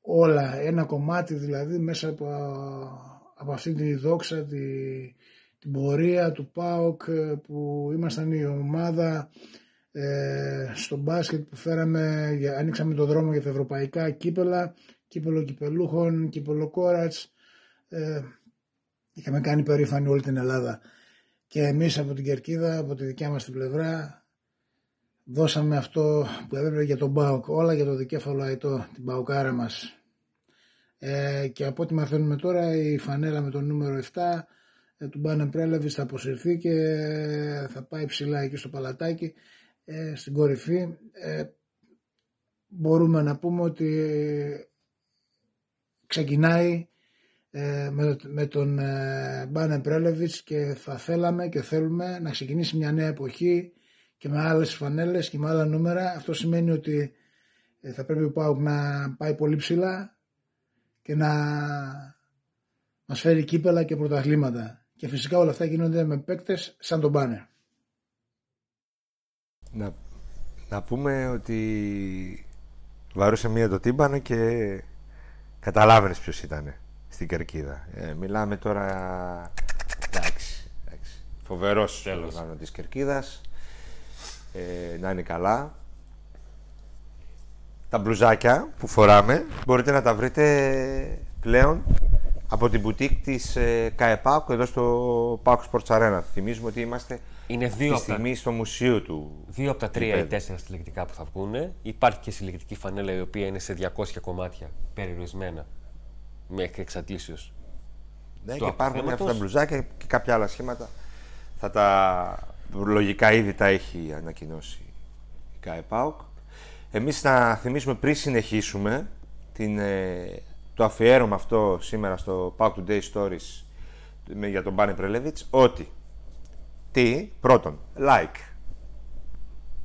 S5: όλα, ένα κομμάτι δηλαδή μέσα από, από αυτή τη δόξα, τη, την πορεία του ΠΑΟΚ ε, που ήμασταν η ομάδα ε, στο μπάσκετ που φέραμε, για- ανοίξαμε το δρόμο για τα ευρωπαϊκά κύπελα, κύπελο κυπελούχων, κύπελο κόρατς, ε, είχαμε κάνει περήφανη όλη την Ελλάδα και εμείς από την Κερκίδα, από τη δικιά μας την πλευρά δώσαμε αυτό που έπρεπε για τον ΠΑΟΚ, όλα για το δικέφαλο αετό, την ΠΑΟΚάρα μας. Ε, και από ό,τι μαθαίνουμε τώρα η φανέλα με το νούμερο 7 ε, του Μπάνε Πρέλεβης θα αποσυρθεί και θα πάει ψηλά εκεί στο παλατάκι ε, στην κορυφή. Ε, μπορούμε να πούμε ότι ξεκινάει ε, με, με τον ε, Μπάνε Πρέλεβιτς και θα θέλαμε και θέλουμε να ξεκινήσει μια νέα εποχή και με άλλες φανέλες και με άλλα νούμερα. Αυτό σημαίνει ότι ε, θα πρέπει ο ΠΑΟΚ να πάει πολύ ψηλά και να μας φέρει κύπελα και πρωταθλήματα. Και φυσικά όλα αυτά γίνονται με παίκτες σαν τον Μπάνε.
S2: Να, να πούμε ότι βαρούσε μία το τύμπανο και καταλάβαινες ποιος ήταν. στην Κερκίδα. Ε, μιλάμε τώρα. Εντάξει. εντάξει. Φοβερός
S1: Τέλος.
S2: οργάνο της Κερκίδας. Ε, να είναι καλά. Τα μπλουζάκια που φοράμε μπορείτε να τα βρείτε πλέον από την μπουτίκ της ε, ΚαΕΠΑΚ εδώ στο Pauk Sports Arena. Θυμίζουμε ότι είμαστε
S1: Είναι
S2: τη
S1: δύο από, τα,
S2: στιγμή στο μουσείο του.
S1: δύο από τα τρία ή
S2: γηπέδου.
S1: τέσσερα συλλεκτικά που θα βγουν. Υπάρχει και συλλεκτική φανέλα η οποία είναι σε 200 κομμάτια περιορισμένα μέχρι εξαντλήσεως.
S2: Ναι,
S1: στο
S2: και υπάρχουν
S1: αποθέματος.
S2: αυτά τα μπλουζάκια και κάποια άλλα σχήματα. Θα τα λογικά ήδη τα έχει ανακοινώσει η ΚαΕΠΑΟΚ. Εμείς να θυμίσουμε πριν συνεχίσουμε την, ε, το αφιέρωμα αυτό σήμερα στο PAOK Today Stories με- για τον Μπάνε Πρελεβίτς ότι τι, πρώτον, like.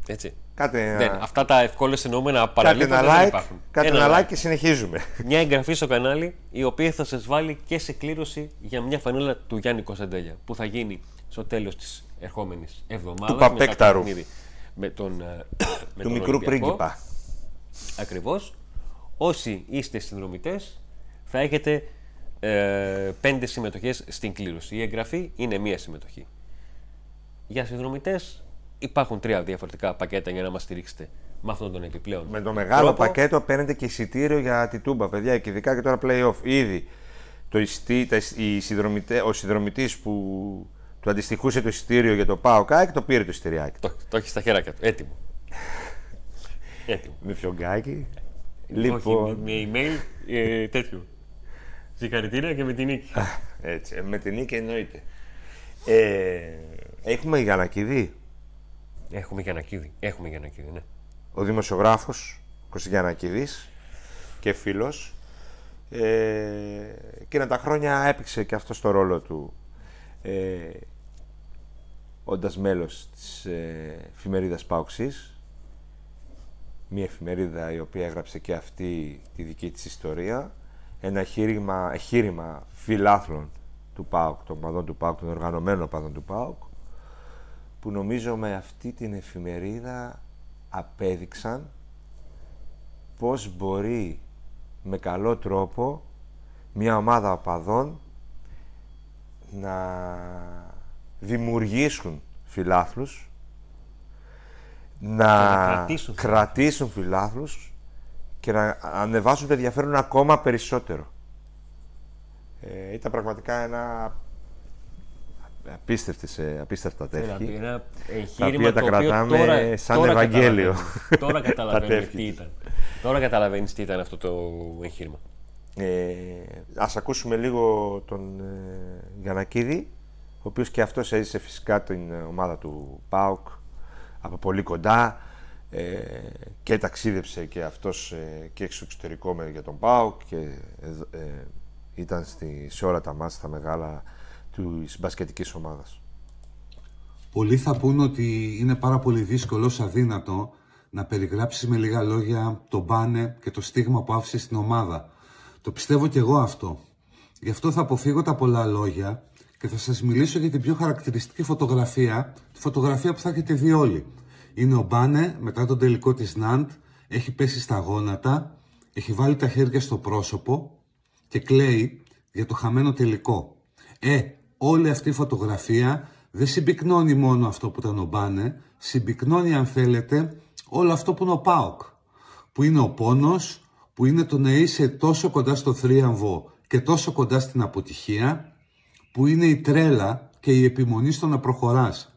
S1: Έτσι.
S2: Κάτε ένα,
S1: Δεν, αυτά τα ευκόλω εννοούμενα
S2: κάτε
S1: παραλίγο
S2: ένα
S1: δεν
S2: like,
S1: υπάρχουν.
S2: κάτε ένα like και συνεχίζουμε.
S1: Μια εγγραφή στο κανάλι η οποία θα σας βάλει και σε κλήρωση για μια φανέλα του Γιάννη Κωνσταντέλια που θα γίνει στο τέλος της ερχόμενης εβδομάδας.
S2: Του Παπέκταρου.
S1: Με τον, ε, με
S2: του
S1: τον
S2: μικρού
S1: Ολυμπιακό.
S2: πρίγκιπα.
S1: Ακριβώς. Όσοι είστε συνδρομητές θα έχετε ε, πέντε συμμετοχές στην κλήρωση. Η εγγραφή είναι μία συμμετοχή. Για συνδρομητές υπάρχουν τρία διαφορετικά πακέτα για να μας στηρίξετε με αυτόν τον επιπλέον
S2: Με το μεγάλο
S1: τρόπο.
S2: πακέτο παίρνετε και εισιτήριο για τη Τούμπα, παιδιά, και ειδικά και τώρα play-off. Ήδη το εισιτή, τα, εισ- οι συνδρομητέ, ο συνδρομητής που του αντιστοιχούσε το εισιτήριο για το ΠΑΟ ΚΑΕΚ το πήρε το εισιτηριάκι.
S1: Το, το έχει στα χέρια του. Έτοιμο. Έτοιμο.
S2: Με φιωγκάκι.
S1: Όχι,
S2: Λοιπόν,
S1: με email ε, τέτοιο. Συγχαρητήρια και με την νίκη.
S2: έτσι, ε, με την νίκη εννοείται. Ε, έχουμε Γιανακίδη,
S1: Έχουμε Γιανακίδη. Έχουμε Γιανακίδη, ναι.
S2: ο δημοσιογράφος Κωστή Γιανακίδης και φίλος. Ε, και να τα χρόνια έπαιξε και αυτός το ρόλο του ε, όντας μέλος της ε, εφημερίδας Πάουξης μια εφημερίδα η οποία έγραψε και αυτή τη δική της ιστορία. Ένα εγχείρημα, εγχείρημα φιλάθλων του ΠΑΟΚ, των παδών του ΠΑΟΚ, των οργανωμένων παδών του ΠΑΟΚ που νομίζω με αυτή την εφημερίδα απέδειξαν πώς μπορεί με καλό τρόπο μια ομάδα οπαδών να δημιουργήσουν φιλάθλους να,
S1: να κρατήσουν
S2: κρατήσουν φιλάθλους και να ανεβάσουν το ενδιαφέρον ακόμα περισσότερο. Ε, ήταν πραγματικά ένα απίστευτες, ε, απίστευτα
S1: Ένα,
S2: τεύχη.
S1: ένα
S2: Τα
S1: εγχείρημα
S2: οποία τα
S1: το οποίο
S2: κρατάμε
S1: τώρα,
S2: σαν
S1: τώρα
S2: Ευαγγέλιο.
S1: καταλαβαίνεις. Τώρα
S2: Τα
S1: καταλαβαίνεις
S2: τεύχη
S1: τι
S2: της.
S1: ήταν. Τώρα καταλαβαίνεις τι ήταν αυτό το εγχείρημα.
S2: Ε, ας ακούσουμε λίγο τον ε, Γιανακίδη, ο οποίος και αυτός έζησε φυσικά την ε, ομάδα του ΠΑΟΚ από πολύ κοντά ε, και ταξίδεψε και αυτός ε, και στο εξωτερικό με, για τον ΠΑΟΚ και ε, ε, ήταν στη, σε όλα τα μάτια τα μεγάλα της μπασκετικής ομάδας.
S6: Πολλοί θα πούν ότι είναι πάρα πολύ δύσκολο, ως αδύνατο, να περιγράψεις με λίγα λόγια τον μπάνε και το στίγμα που άφησε στην ομάδα. Το πιστεύω κι εγώ αυτό. Γι' αυτό θα αποφύγω τα πολλά λόγια και θα σας μιλήσω για την πιο χαρακτηριστική φωτογραφία, τη φωτογραφία που θα έχετε δει όλοι. Είναι ο Μπάνε μετά τον τελικό της Ναντ, έχει πέσει στα γόνατα, έχει βάλει τα χέρια στο πρόσωπο και κλαίει για το χαμένο τελικό. Ε, όλη αυτή η φωτογραφία δεν συμπυκνώνει μόνο αυτό που ήταν ο Μπάνε, συμπυκνώνει αν θέλετε όλο αυτό που είναι ο ΠΑΟΚ. Που είναι ο πόνος, που είναι το να είσαι τόσο κοντά στο θρίαμβο και τόσο κοντά στην αποτυχία, που είναι η τρέλα και η επιμονή στο να προχωράς.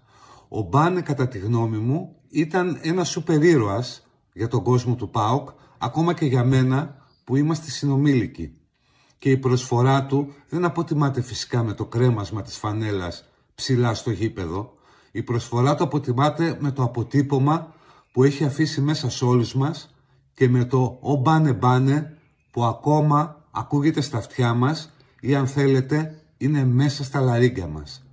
S6: Ο Μπάνε κατά τη γνώμη μου ήταν ένας σούπερ ήρωας για τον κόσμο του ΠΑΟΚ, ακόμα και για μένα που είμαστε συνομήλικοι και η προσφορά του δεν αποτιμάται φυσικά με το κρέμασμα της φανέλας ψηλά στο γήπεδο. Η προσφορά του αποτιμάται με το αποτύπωμα που έχει αφήσει μέσα σε όλους μας και με το «Ο μπάνε μπάνε» που ακόμα ακούγεται στα αυτιά μας ή αν θέλετε είναι μέσα στα λαρίγκα μας.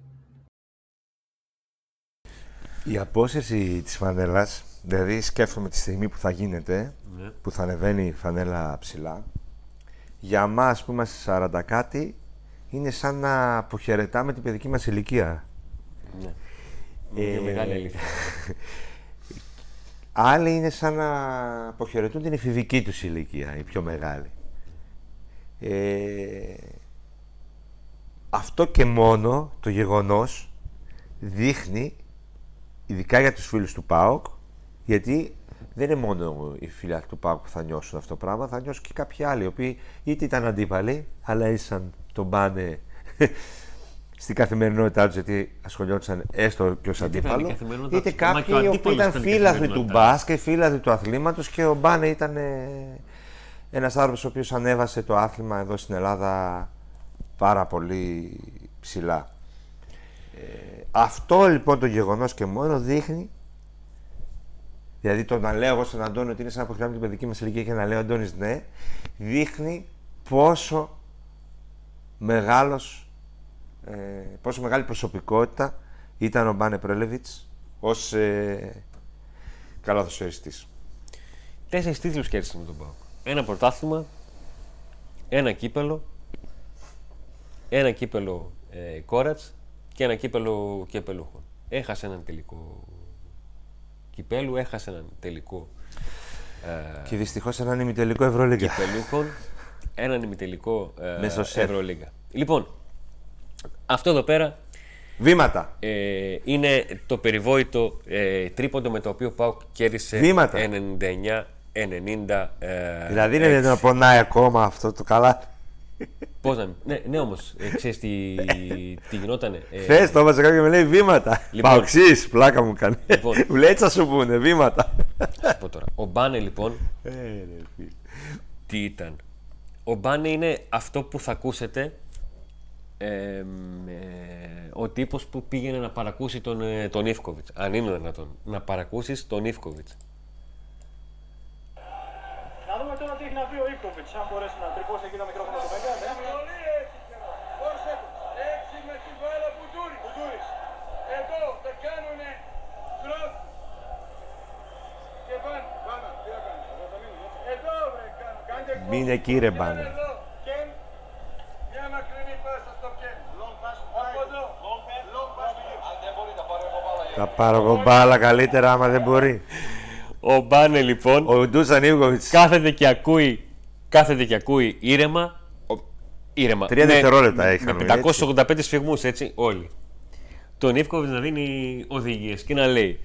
S2: Η απόσυρση της φανέλας, δηλαδή σκέφτομαι τη στιγμή που θα γίνεται,
S1: Ναι.
S2: που θα ανεβαίνει η φανέλα ψηλά, για μας που είμαστε 40 κάτι, είναι σαν να αποχαιρετάμε την παιδική μας ηλικία.
S1: Ναι. Είναι
S2: Ε,
S1: μεγάλη αλήθεια.
S2: Άλλοι είναι σαν να αποχαιρετούν την εφηβική τους ηλικία, η πιο μεγάλη. Ε, αυτό και μόνο το γεγονός δείχνει, ειδικά για τους φίλους του ΠΑΟΚ, γιατί δεν είναι μόνο οι φίλοι του ΠΑΟΚ που θα νιώσουν αυτό το πράγμα, θα νιώσουν και κάποιοι άλλοι, οι οποίοι είτε ήταν αντίπαλοι, αλλά ήσαν τον πάνε στην καθημερινότητά τους, γιατί ασχολιόντουσαν έστω και ως αντίπαλο. Είτε κάποιοι οι οποίοι ήταν φίλαθλοι του μπάσκετ, φίλαθλοι του αθλήματος και ο Μπάνε ήταν ένας άνθρωπος ο οποίος ανέβασε το άθλημα εδώ στην Ελλάδα πάρα πολύ ψηλά. Ε, αυτό λοιπόν το γεγονός και μόνο δείχνει δηλαδή το να λέω εγώ στον Αντώνη ότι είναι σαν να αποκτάμε την παιδική μας ηλικία και να λέω Αντώνης ναι δείχνει πόσο μεγάλος ε, πόσο μεγάλη προσωπικότητα ήταν ο Μπάνε Πρέλεβιτς ως ε, καλαθοσφαιριστής.
S1: Τέσσερις τίτλους κέρδισε με τον Πάο. Ένα πρωτάθλημα, ένα κύπελο, ένα κύπελο ε, Κόρατς και ένα κύπελο κεπελούχων. Έχασε έναν τελικό κυπέλου, έχασε έναν τελικό
S2: ε, και δυστυχώς έναν ημιτελικό Ευρωλίγκα.
S1: Κυπελούχων, έναν ημιτελικό ε, Ευρωλίγκα. Λοιπόν, αυτό εδώ πέρα
S2: Βήματα.
S1: Ε, είναι το περιβόητο ε, τρίποντο με το οποίο πάω κέρδισε
S2: Βήματα.
S1: 99-90. Ε,
S2: δηλαδή είναι να πονάει ακόμα αυτό το καλά.
S1: Πώς να Ναι, ναι όμως, ε, ξέρεις τι, τι γινότανε.
S2: Ε, Θε το έβαζε κάποιο με λέει βήματα. Λοιπόν, Παοξή, πλάκα μου κάνει. Λοιπόν, μου λέει έτσι θα σου πούνε, βήματα.
S1: Θα πω τώρα. Ο Μπάνε λοιπόν. Ε, τι ήταν; Ο Μπάνε είναι αυτό που θα ακούσετε ε, ο τύπος που πήγαινε να παρακούσει τον, ε, τον Ιφκοβιτς. Αν είναι δυνατόν. Να παρακούσεις τον Ιφκοβιτς.
S4: Να δούμε τώρα τι έχει να πει ο Ιφκοβιτς. Αν μπορέσει να τρυπώσει εκεί το μικρόφωνο του Μέγκα. Έτσι με την μπάλα που τούρι. Εδώ τα κάνουνε. Κρόθ. Και πάνε. Πάνε. Τι θα κάνει. Εδώ βρε. Κάντε
S2: Μην εκεί ρε μπάνε. Θα πάρω εγώ μπάλα καλύτερα άμα δεν μπορεί.
S1: Ο Μπάνε λοιπόν.
S2: Ο Ντούσαν Ιβκοβιτς.
S1: Κάθεται και ακούει, κάθεται και ακούει ήρεμα. Ήρεμα.
S2: Τρία δευτερόλεπτα έχει.
S1: Με 585 σφιγμούς έτσι όλοι. Τον Ιβκοβιτς να δίνει οδηγίες και να λέει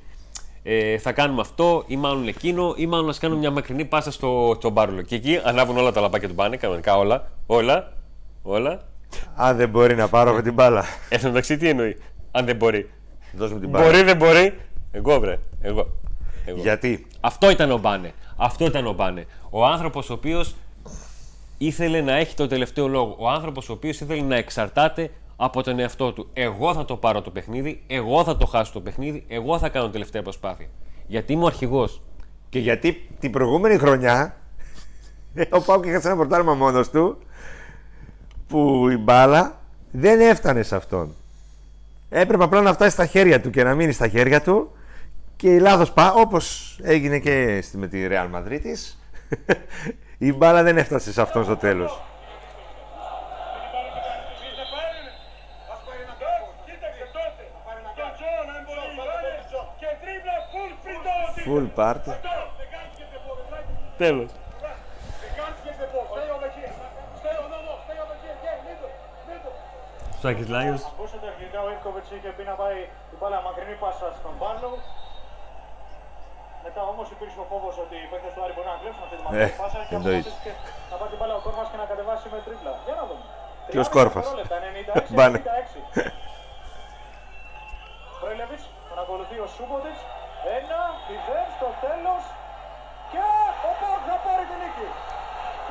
S1: ε, θα κάνουμε αυτό ή μάλλον εκείνο ή μάλλον να κάνουμε μια μακρινή πάσα στο, στο μπάρολο. Και εκεί ανάβουν όλα τα λαπάκια του Μπάνε, κανονικά όλα. Όλα. Όλα.
S2: Αν δεν μπορεί να πάρω εγώ την μπάλα.
S1: Εν τω μεταξύ τι εννοεί; Αν δεν μπορεί.
S2: Δώσ' την
S1: Μπορεί, δεν μπορεί. Εγώ βρε. Εγώ. Εγώ.
S2: Γιατί;
S1: Αυτό ήταν ο Μπάνε. Αυτό ήταν ο Μπάνε. Ο άνθρωπος ο οποίος ήθελε να έχει το τελευταίο λόγο. Ο άνθρωπος ο οποίος ήθελε να εξαρτάται από τον εαυτό του. Εγώ θα το πάρω το παιχνίδι, εγώ θα το χάσω το παιχνίδι, εγώ θα κάνω τελευταία προσπάθεια. Γιατί είμαι ο αρχηγός.
S2: Και γιατί την προηγούμενη χρονιά ο Πάουκ είχε ένα πρωτάρμα μόνος του που η μπάλα δεν έφτανε σε αυτόν. Έπρεπε απλά να φτάσει στα χέρια του και να μείνει στα χέρια του. Και η λάθος πά, όπως έγινε και με τη Real Madrid η μπάλα δεν έφτασε σε αυτόν στο τέλος. Full party.
S1: Τέλος. Σάκης Λάγιος.
S4: Ακούσατε αρχικά ο Ιβκοβιτς είχε πει να πάει την μπάλα μακρινή πάσα στον Μπάρλο. Μετά όμως υπήρξε ο φόβος ότι οι παίκτες του Άρη μπορεί να κλέψουν αυτή τη μακρινή
S2: Ε,
S4: πάσα και αποφασίστηκε να πάει την μπάλα ο Κόρφας και να κατεβάσει με τρίπλα. Για να δούμε.
S2: Ποιος Κόρφας;
S4: 96,
S2: Μπάνε.
S4: 96. Πρέλεβιτς, τον ακολουθεί ο Σούμποτιτς. Ένα, μηδέν στο τέλος. Και ο Πάοκ θα πάρει την νίκη.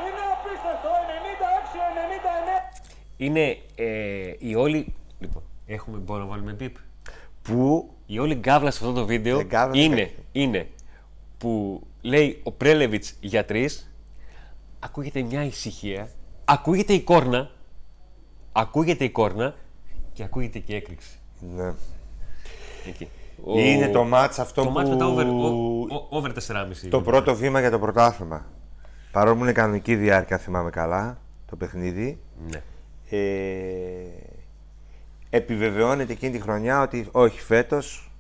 S4: Είναι απίστευτο, 96-99.
S1: Είναι ε, η όλη. Λοιπόν, έχουμε, μπορούμε να βάλουμε πιπ.
S2: Που
S1: Η όλη γκάβλα σε αυτό το βίντεο
S2: Ε, γκάβλα
S1: είναι,
S2: δεν
S1: είναι που λέει ο Πρέλεβιτς για τρεις, ακούγεται μια ησυχία, ακούγεται η κόρνα, ακούγεται η κόρνα και ακούγεται και η έκρηξη.
S2: ναι.
S1: Εκεί.
S2: Είναι το μάτς αυτό
S1: το
S2: που...
S1: μάτς μετά over, ο- ο- over 4,5.
S2: Το πρώτο βήμα για το πρωτάθλημα. Παρόλο που είναι κανονική διάρκεια, θυμάμαι καλά, το παιχνίδι.
S1: Ναι.
S2: Ε, επιβεβαιώνεται εκείνη τη χρονιά ότι όχι φέτος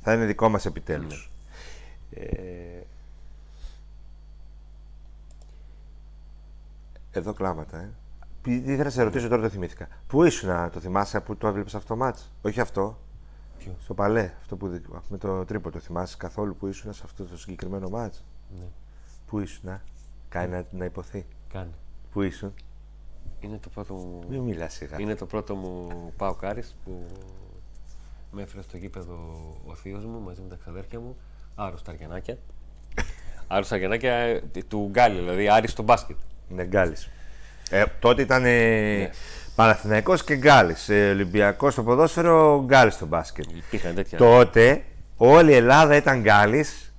S2: θα είναι δικό μας επιτέλους. Ε, εδώ κλάματα, ε. Ήθελα να σε ρωτήσω τώρα, το θυμήθηκα. Πού ήσουν, το θυμάσαι που το έβλεπες αυτό το μάτς; Όχι αυτό.
S1: Ποιο;
S2: Στο παλέ, αυτό που δι- με το τρίπο το θυμάσαι καθόλου που ήσουν σε αυτό το συγκεκριμένο μάτς;
S1: Ναι.
S2: Πού ήσουν, κάνει να, να υποθεί.
S1: Κάνει.
S2: Πού ήσουν;
S1: Είναι το πρώτο μου,
S2: Μην μιλάς σιγά.
S1: είναι το πρώτο μου πάω κάρις που με έφερε στο γήπεδο ο θείος μου μαζί με τα ξαδέρφια μου. Άρρωστα αργιανάκια. Άρρωστα αργιανάκια ε, του Γκάλι, δηλαδή Άρης στο μπάσκετ.
S2: Ναι, Γκάλης. Ε, τότε ήταν ε,
S1: Ναι.
S2: Παναθηναϊκός και Γκάλης. Ε, Ολυμπιακός στο ποδόσφαιρο, Γκάλης στο μπάσκετ.
S1: Υπήρχαν τέτοια.
S2: Τότε όλη η Ελλάδα ήταν Γκάλης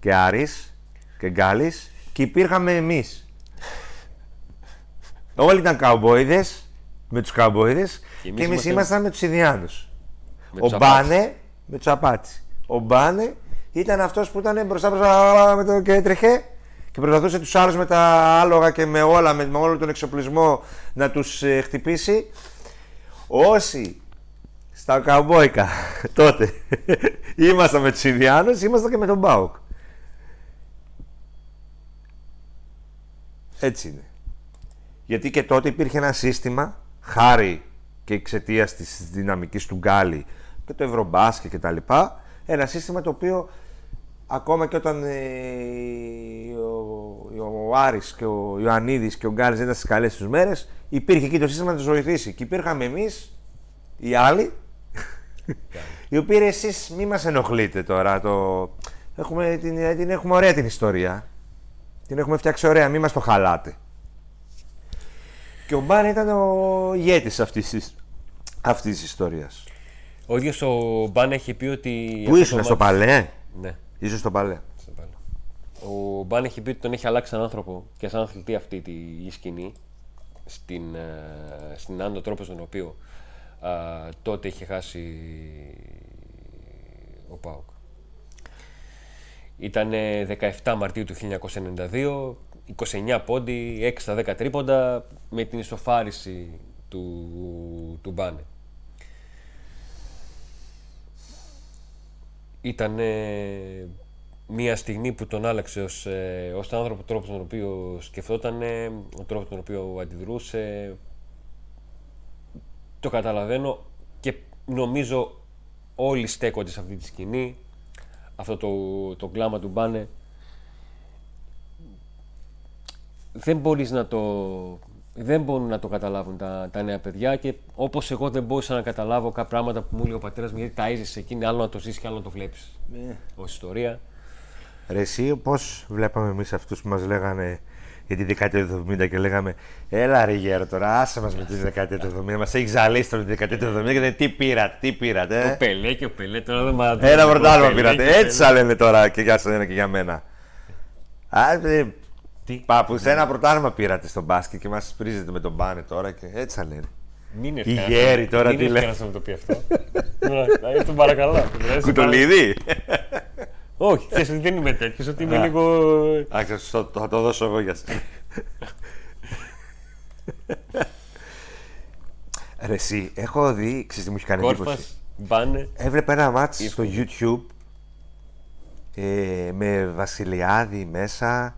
S2: και Άρης και Γκάλης και υπήρχαμε εμείς. Όλοι ήταν καουμπόιδες με τους καουμπόιδες και
S1: εμείς
S2: εμείς,
S1: ήμασταν-
S2: ήμασταν με τους Ινδιάνους.
S1: με
S2: Ο
S1: τους Απάτσες.
S2: Μπάνε με τους Απάτσι. Ο Μπάνε ήταν αυτός που ήταν μπροστά μπροστά με το, και τρεχέ και προσπαθούσε τους άλλους με τα άλογα και με όλα, με, με όλο τον εξοπλισμό να τους ε, χτυπήσει. Όσοι στα καουμπόικα τότε ήμασταν με τους Ινδιάνους, ήμασταν και με τον Μπάουκ. Έτσι είναι. Γιατί και τότε υπήρχε ένα σύστημα, χάρη και εξαιτίας της δυναμικής του Γκάλι και το Ευρωμπάσκετ κτλ. Ένα σύστημα το οποίο ακόμα και όταν ε, ο, ο Άρης και ο Ιωαννίδης και ο Γκάλης δεν ήταν στις καλές τους μέρες υπήρχε εκεί το σύστημα να τους βοηθήσει και υπήρχαμε εμείς οι άλλοι οι οποίοι ρε, εσείς μη μας ενοχλείτε τώρα το... έχουμε, την, την έχουμε ωραία την ιστορία την έχουμε φτιάξει ωραία, μη μας το χαλάτε και ο Μπάν ήταν ο ηγέτης αυτής της, αυτής της ιστορίας
S1: Ο ίδιος ο Μπάν έχει πει ότι.
S2: Πού
S1: αυτό
S2: ήσουν,
S1: το
S2: στο
S1: μάτς-
S2: Παλέ
S1: Ναι.
S2: Ήσουν στο Παλέ
S1: στο Παλέ. Ο Μπάν έχει πει ότι τον έχει αλλάξει σαν άνθρωπο και σαν αθλητή αυτή τη η σκηνή στην, ε, στην άντο τρόπος στον οποίο α, τότε είχε χάσει ο Πάοκ. Ήταν 17 Μαρτίου του 1992, 29 πόντι, 6 στα 10 τρίποντα με την ισοφάριση του, του Μπάνε. Ήταν μια στιγμή που τον άλλαξε ως, ε, ως άνθρωπο, τρόπο τον οποίο σκεφτόταν, ο τρόπο τον οποίο αντιδρούσε. Το καταλαβαίνω και νομίζω όλοι στέκονται σε αυτή τη σκηνή. Αυτό το, το κλάμα του Μπάνε δεν μπορείς να το δεν μπορούν να το καταλάβουν τα, τα νέα παιδιά και όπως εγώ δεν μπορούσα να καταλάβω κάποια πράγματα που μου λέει ο πατέρας μου γιατί τα έζησε εκείνη άλλο να το ζεις και άλλο να το βλέπεις
S2: Ναι.
S1: ως ιστορία
S2: Ρε εσύ πώς βλέπαμε εμείς αυτούς που μας λέγανε για τη δεκαετία του 70 και λέγαμε Έλα ρε γέρο τώρα, άσε μας με τη δεκαετία του 70, μας έχει ζαλίσει τώρα τη δεκαετία του 70 και δεν τι πήρατε, τι πήρατε,
S1: ο
S2: ε.
S1: Πελέ και ο Πελέ τώρα δεν μάθω
S2: Ένα πρωτάθλημα πήρατε, έτσι θα λένε τώρα και για σένα και για μένα. Α, ε,
S1: Τι;
S2: Πάπους, ένα πρωτάθλημα πήρατε στο μπάσκετ και μας πρίζετε με τον μπάνε τώρα και έτσι θα λένε.
S1: Μην
S2: Οι γέροι τώρα
S1: μην
S2: τι
S1: έρθει
S2: λένε.
S1: κανένας να μου το πει αυτό Ναι, ε, τον παρακαλώ
S2: Κουτολίδι!
S1: όχι ξέρεις ότι δεν είμαι τέτοιος ότι είμαι
S2: Α.
S1: λίγο
S2: Άξιο, θα το, θα το δώσω εγώ για σένα. Ρε εσύ, έχω δει, ξέρεις τι μου έχει κάνει εντύπωση;
S1: κόρφας μπάνε
S2: Έβλεπα ένα μάτς στο YouTube ε, με Βασιλιάδη μέσα,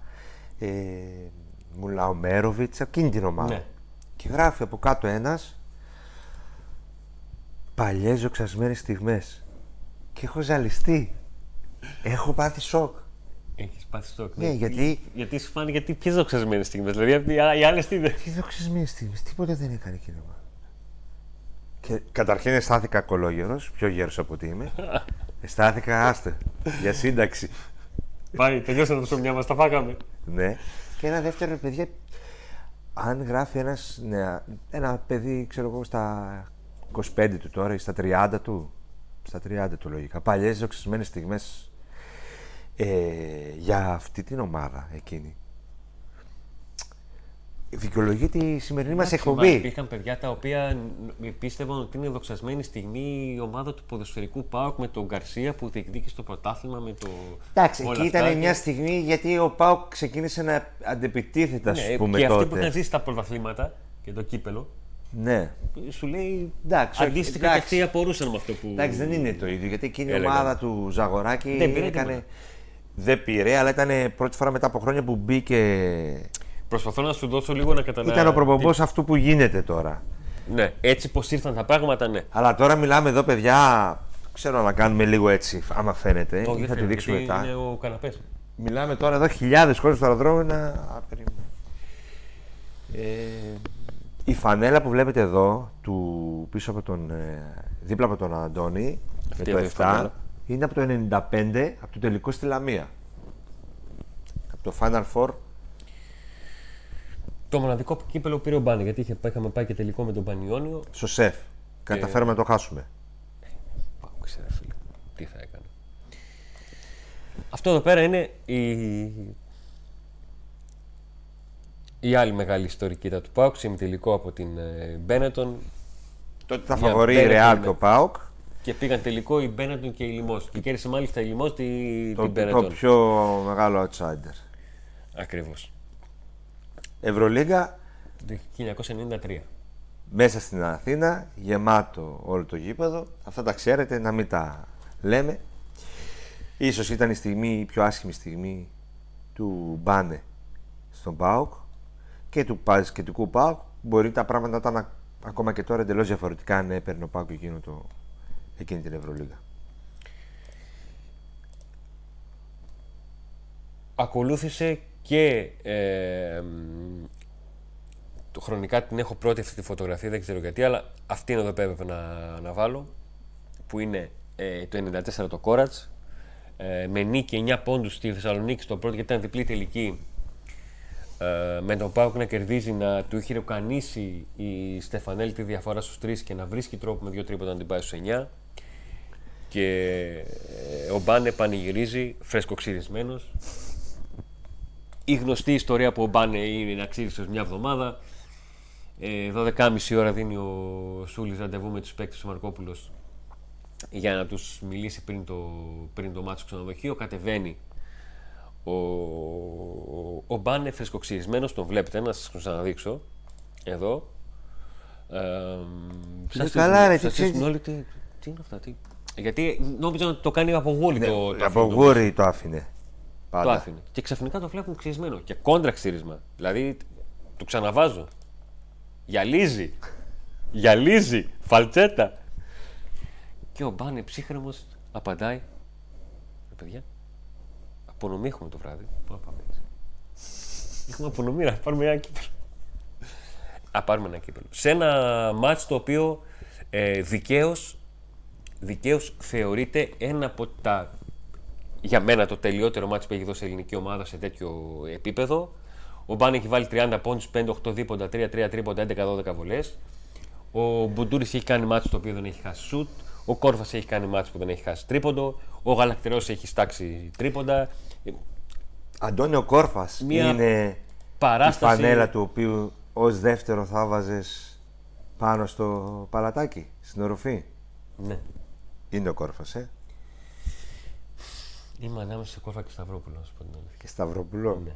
S2: ε, Μουλαομέροβιτς, εκείνη την ομάδα.
S1: Ναι.
S2: Και γράφει από κάτω ένας παλιές ζωξασμένες στιγμές. Και έχω ζαλιστεί. Έχω πάθει σοκ.
S1: Έχεις πάθει στόκ
S2: Ναι, γιατί
S1: γιατί σου φάνηκε γιατί ποιες δοξασμένες στιγμές δηλαδή αυτοί- οι άλλες τι δεν
S2: Τι δοξασμένε στιγμές, τίποτα δεν έκανε εκείνο. Και καταρχήν αισθάνθηκα κολόγερος, πιο γέρος από ότι είμαι. αισθάνθηκα άστε για σύνταξη.
S1: Πάει, τελειώσαμε τα ψωμιά μας, τα φάγαμε.
S2: ναι. Και ένα δεύτερο, παιδιά, αν γράφει ένας, νεα- ένα παιδί, ξέρω εγώ, στα 25 του τώρα ή στα 30 του, στα 30 του λογικά, παλιές δοξασμένες στιγμές ε, για αυτή την ομάδα εκείνη. Δικαιολογεί τη σημερινή μας
S1: Εντάξει, μα
S2: εκπομπή.
S1: Υπήρχαν παιδιά τα οποία ν- πίστευαν ότι είναι δοξασμένη στιγμή η ομάδα του ποδοσφαιρικού ΠΑΟΚ με τον Γκαρσία που διεκδίκησε το πρωτάθλημα με το.
S2: Εντάξει,
S1: όλα
S2: εκεί
S1: αυτά
S2: ήταν
S1: και-
S2: μια στιγμή γιατί ο Πάουκ ξεκίνησε να αντεπιτίθεται, ας
S1: Ναι,
S2: πούμε
S1: και
S2: τότε.
S1: αυτοί που είχαν ζήσει τα πρωταθλήματα και το κύπελο,
S2: Ναι.
S1: σου λέει.
S2: Εντάξει, όχι,
S1: αντίστοιχα και
S2: εντάξει.
S1: αυτοί απορούσαν με αυτό που.
S2: Εντάξει, δεν είναι το ίδιο γιατί εκείνη η
S1: Έλεγα.
S2: ομάδα του Ζαγοράκη
S1: Δεν πήρε
S2: έκανε.
S1: τίποτα.
S2: Δεν πήρε, αλλά ήταν πρώτη φορά μετά από χρόνια που μπήκε.
S1: Προσπαθώ να σου δώσω λίγο να καταλάβει.
S2: Ήταν ο προπομπός αυτού που γίνεται τώρα.
S1: Ναι, έτσι πως ήρθαν τα πράγματα, ναι.
S2: Αλλά τώρα μιλάμε εδώ, παιδιά. Ξέρω να κάνουμε λίγο έτσι, άμα φαίνεται.
S1: Όχι,
S2: ή
S1: δεν
S2: θα τη
S1: φαίνεται,
S2: δείξουμε
S1: γιατί
S2: μετά.
S1: Είναι ο καναπές.
S2: Μιλάμε τώρα εδώ χιλιάδες κόσμοι στο αεροδρόμιο να... Α, περίμενε. Ε, η φανέλα που βλέπετε εδώ, του, πίσω από τον, ε, δίπλα από τον Αντώνη, με
S1: Αυτή
S2: το
S1: εδώ η
S2: 7,
S1: φανέλα.
S2: είναι από το 95, από το τελικό στη Λαμία. Από το Final Four.
S1: Το μοναδικό κύπελο πήρε ο Μπάνε, γιατί είχε, είχαμε πάει και τελικό με τον Πανιόνιο.
S2: στο ΣΕΦ. Καταφέραμε να το χάσουμε.
S1: Πάω, ξέρε φίλε, τι θα έκανε. Αυτό εδώ πέρα είναι η, η άλλη μεγάλη ιστορική του Πάουκ, τελικό από την ε, Μπένετον
S2: Τότε τα
S1: Για
S2: φαβορεί η
S1: Μπένετον,
S2: Ρεάλ
S1: ναι.
S2: και ο Πάοκ.
S1: και πήγαν τελικό η Μπένετον και η Λιμός. Και κέρδισε μάλιστα η Λιμός τη,
S2: Το,
S1: την
S2: το
S1: Μπένετον.
S2: πιο μεγάλο outsider.
S1: Ακριβώς.
S2: Ευρωλίγα
S1: Το 1993.
S2: μέσα στην Αθήνα, γεμάτο όλο το γήπεδο. Αυτά τα ξέρετε, να μην τα λέμε. Ίσως ήταν η στιγμή, η πιο άσχημη στιγμή του Μπάνε στον ΠΑΟΚ και του παζικετικού ΠΑΟΚ. Μπορεί τα πράγματα να ήταν α- ακόμα και τώρα εντελώς διαφορετικά αν έπαιρνε ο ΠΑΟΚ εκείνο το, εκείνη την Ευρωλίγα.
S1: Ακολούθησε και ε, μ, το χρονικά την έχω πρώτη αυτή τη φωτογραφία, δεν ξέρω γιατί, αλλά αυτή είναι εδώ πέρα έπρεπε να, να βάλω, που είναι ε, το 94 το Κόρατς, ε, με νίκη 9 πόντους στη Θεσσαλονίκη στο πρώτο, γιατί ήταν διπλή τελική, ε, με τον Πάουκ να κερδίζει, να του είχε ροκανίσει η Στεφανέλη τη διαφορά στους 3 και να βρίσκει τρόπο με δύο τρίποτα να την πάει στους 9. Και ε, ο Μπάνε πανηγυρίζει, φρεσκοξυρισμένος, η γνωστή ιστορία που ο Μπάνε είναι να ξύρισε μια εβδομάδα. Ε, 12.30 ώρα δίνει ο Σούλης ραντεβού με τους παίκτες του Μαρκόπουλος για να τους μιλήσει πριν το, πριν το μάτσο στο ξενοδοχείο. Κατεβαίνει ο, ο Μπάνε φρεσκοξυρισμένος, τον βλέπετε, να σας ξαναδείξω εδώ. Ε, σας
S2: καλά, ρε,
S1: σας
S2: τι
S1: στήσουν
S2: ξέρεις.
S1: όλοι, τι, τι είναι αυτά, τι. Γιατί νόμιζα ότι το κάνει από γόλι το, το
S2: Ναι, Από
S1: αφήνει το
S2: γούρι το άφηνε.
S1: το
S2: Πάντα.
S1: άφηνε. Και ξαφνικά το βλέπουν ξυρισμένο. Και κόντρα ξύρισμα. Δηλαδή το ξαναβάζω. Γυαλίζει. Γυαλίζει. Φαλτσέτα. Και ο Μπάνε ψύχρεμος απαντάει. Ρε παιδιά, απονομή έχουμε το βράδυ. Πού να πάμε έτσι. Έχουμε απονομή να πάρουμε ένα κύπελο. Να πάρουμε ένα κύπελο. Σε ένα μάτς το οποίο ε, δικαίως, δικαίως θεωρείται ένα από τα για μένα το τελειότερο μάτι που έχει δώσει η ελληνική ομάδα σε τέτοιο επίπεδο. Ο Μπάν έχει βάλει 30 πόντους, 5-8 δίποντα, 3-3 τρίποντα, 11-12 βολές. Ο Μπουντούρη έχει κάνει μάτι το οποίο δεν έχει χάσει σουτ. Ο Κόρφας έχει κάνει μάτι που δεν έχει χάσει τρίποντο. Ο Γαλακτερός έχει στάξει τρίποντα.
S2: Αντώνιο Κόρφας
S1: Μία
S2: είναι
S1: παράσταση-
S2: η φανέλα του οποίου ως δεύτερο θα βάζες πάνω στο παλατάκι, στην οροφή.
S1: Ναι.
S2: Είναι ο Κόρφας, ε.
S1: Είμαι ανάμεσα σε Κόρφα και Σταυρόπουλο, να σου πω την αλήθεια.
S2: Και Σταυροπουλό.
S1: Ναι.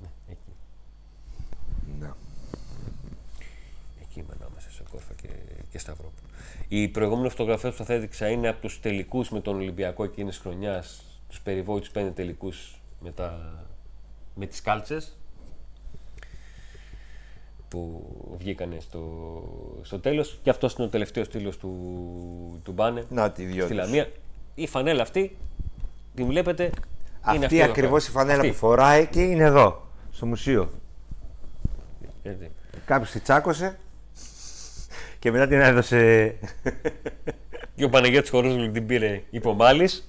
S1: Ναι, εκεί.
S2: Ναι.
S1: Εκεί είμαι ανάμεσα σε Κόρφα και, και Σταυρόπουλο. Η προηγούμενη φωτογραφία που σα έδειξα είναι από τους τελικούς με τον Ολυμπιακό εκείνης τη χρονιάς. Τους περιβόητους πέντε τελικούς με, τα... με τις κάλτσες που βγήκανε στο, στο τέλος και αυτός είναι ο τελευταίος στήλος του, του Μπάνε
S2: Να τη δυο
S1: στη
S2: τους.
S1: Λαμία. Η φανέλα αυτή, την βλέπετε, είναι
S2: Αυτή,
S1: αυτή εδώ
S2: ακριβώς η
S1: πέρα.
S2: φανέλα
S1: Αυτή.
S2: που φοράει και είναι εδώ, στο μουσείο.
S1: Έτσι.
S2: Κάποιος τη τσάκωσε και μετά την έδωσε...
S1: Και ο Παναγιώτης Χορούζουλου την πήρε υπομάλης,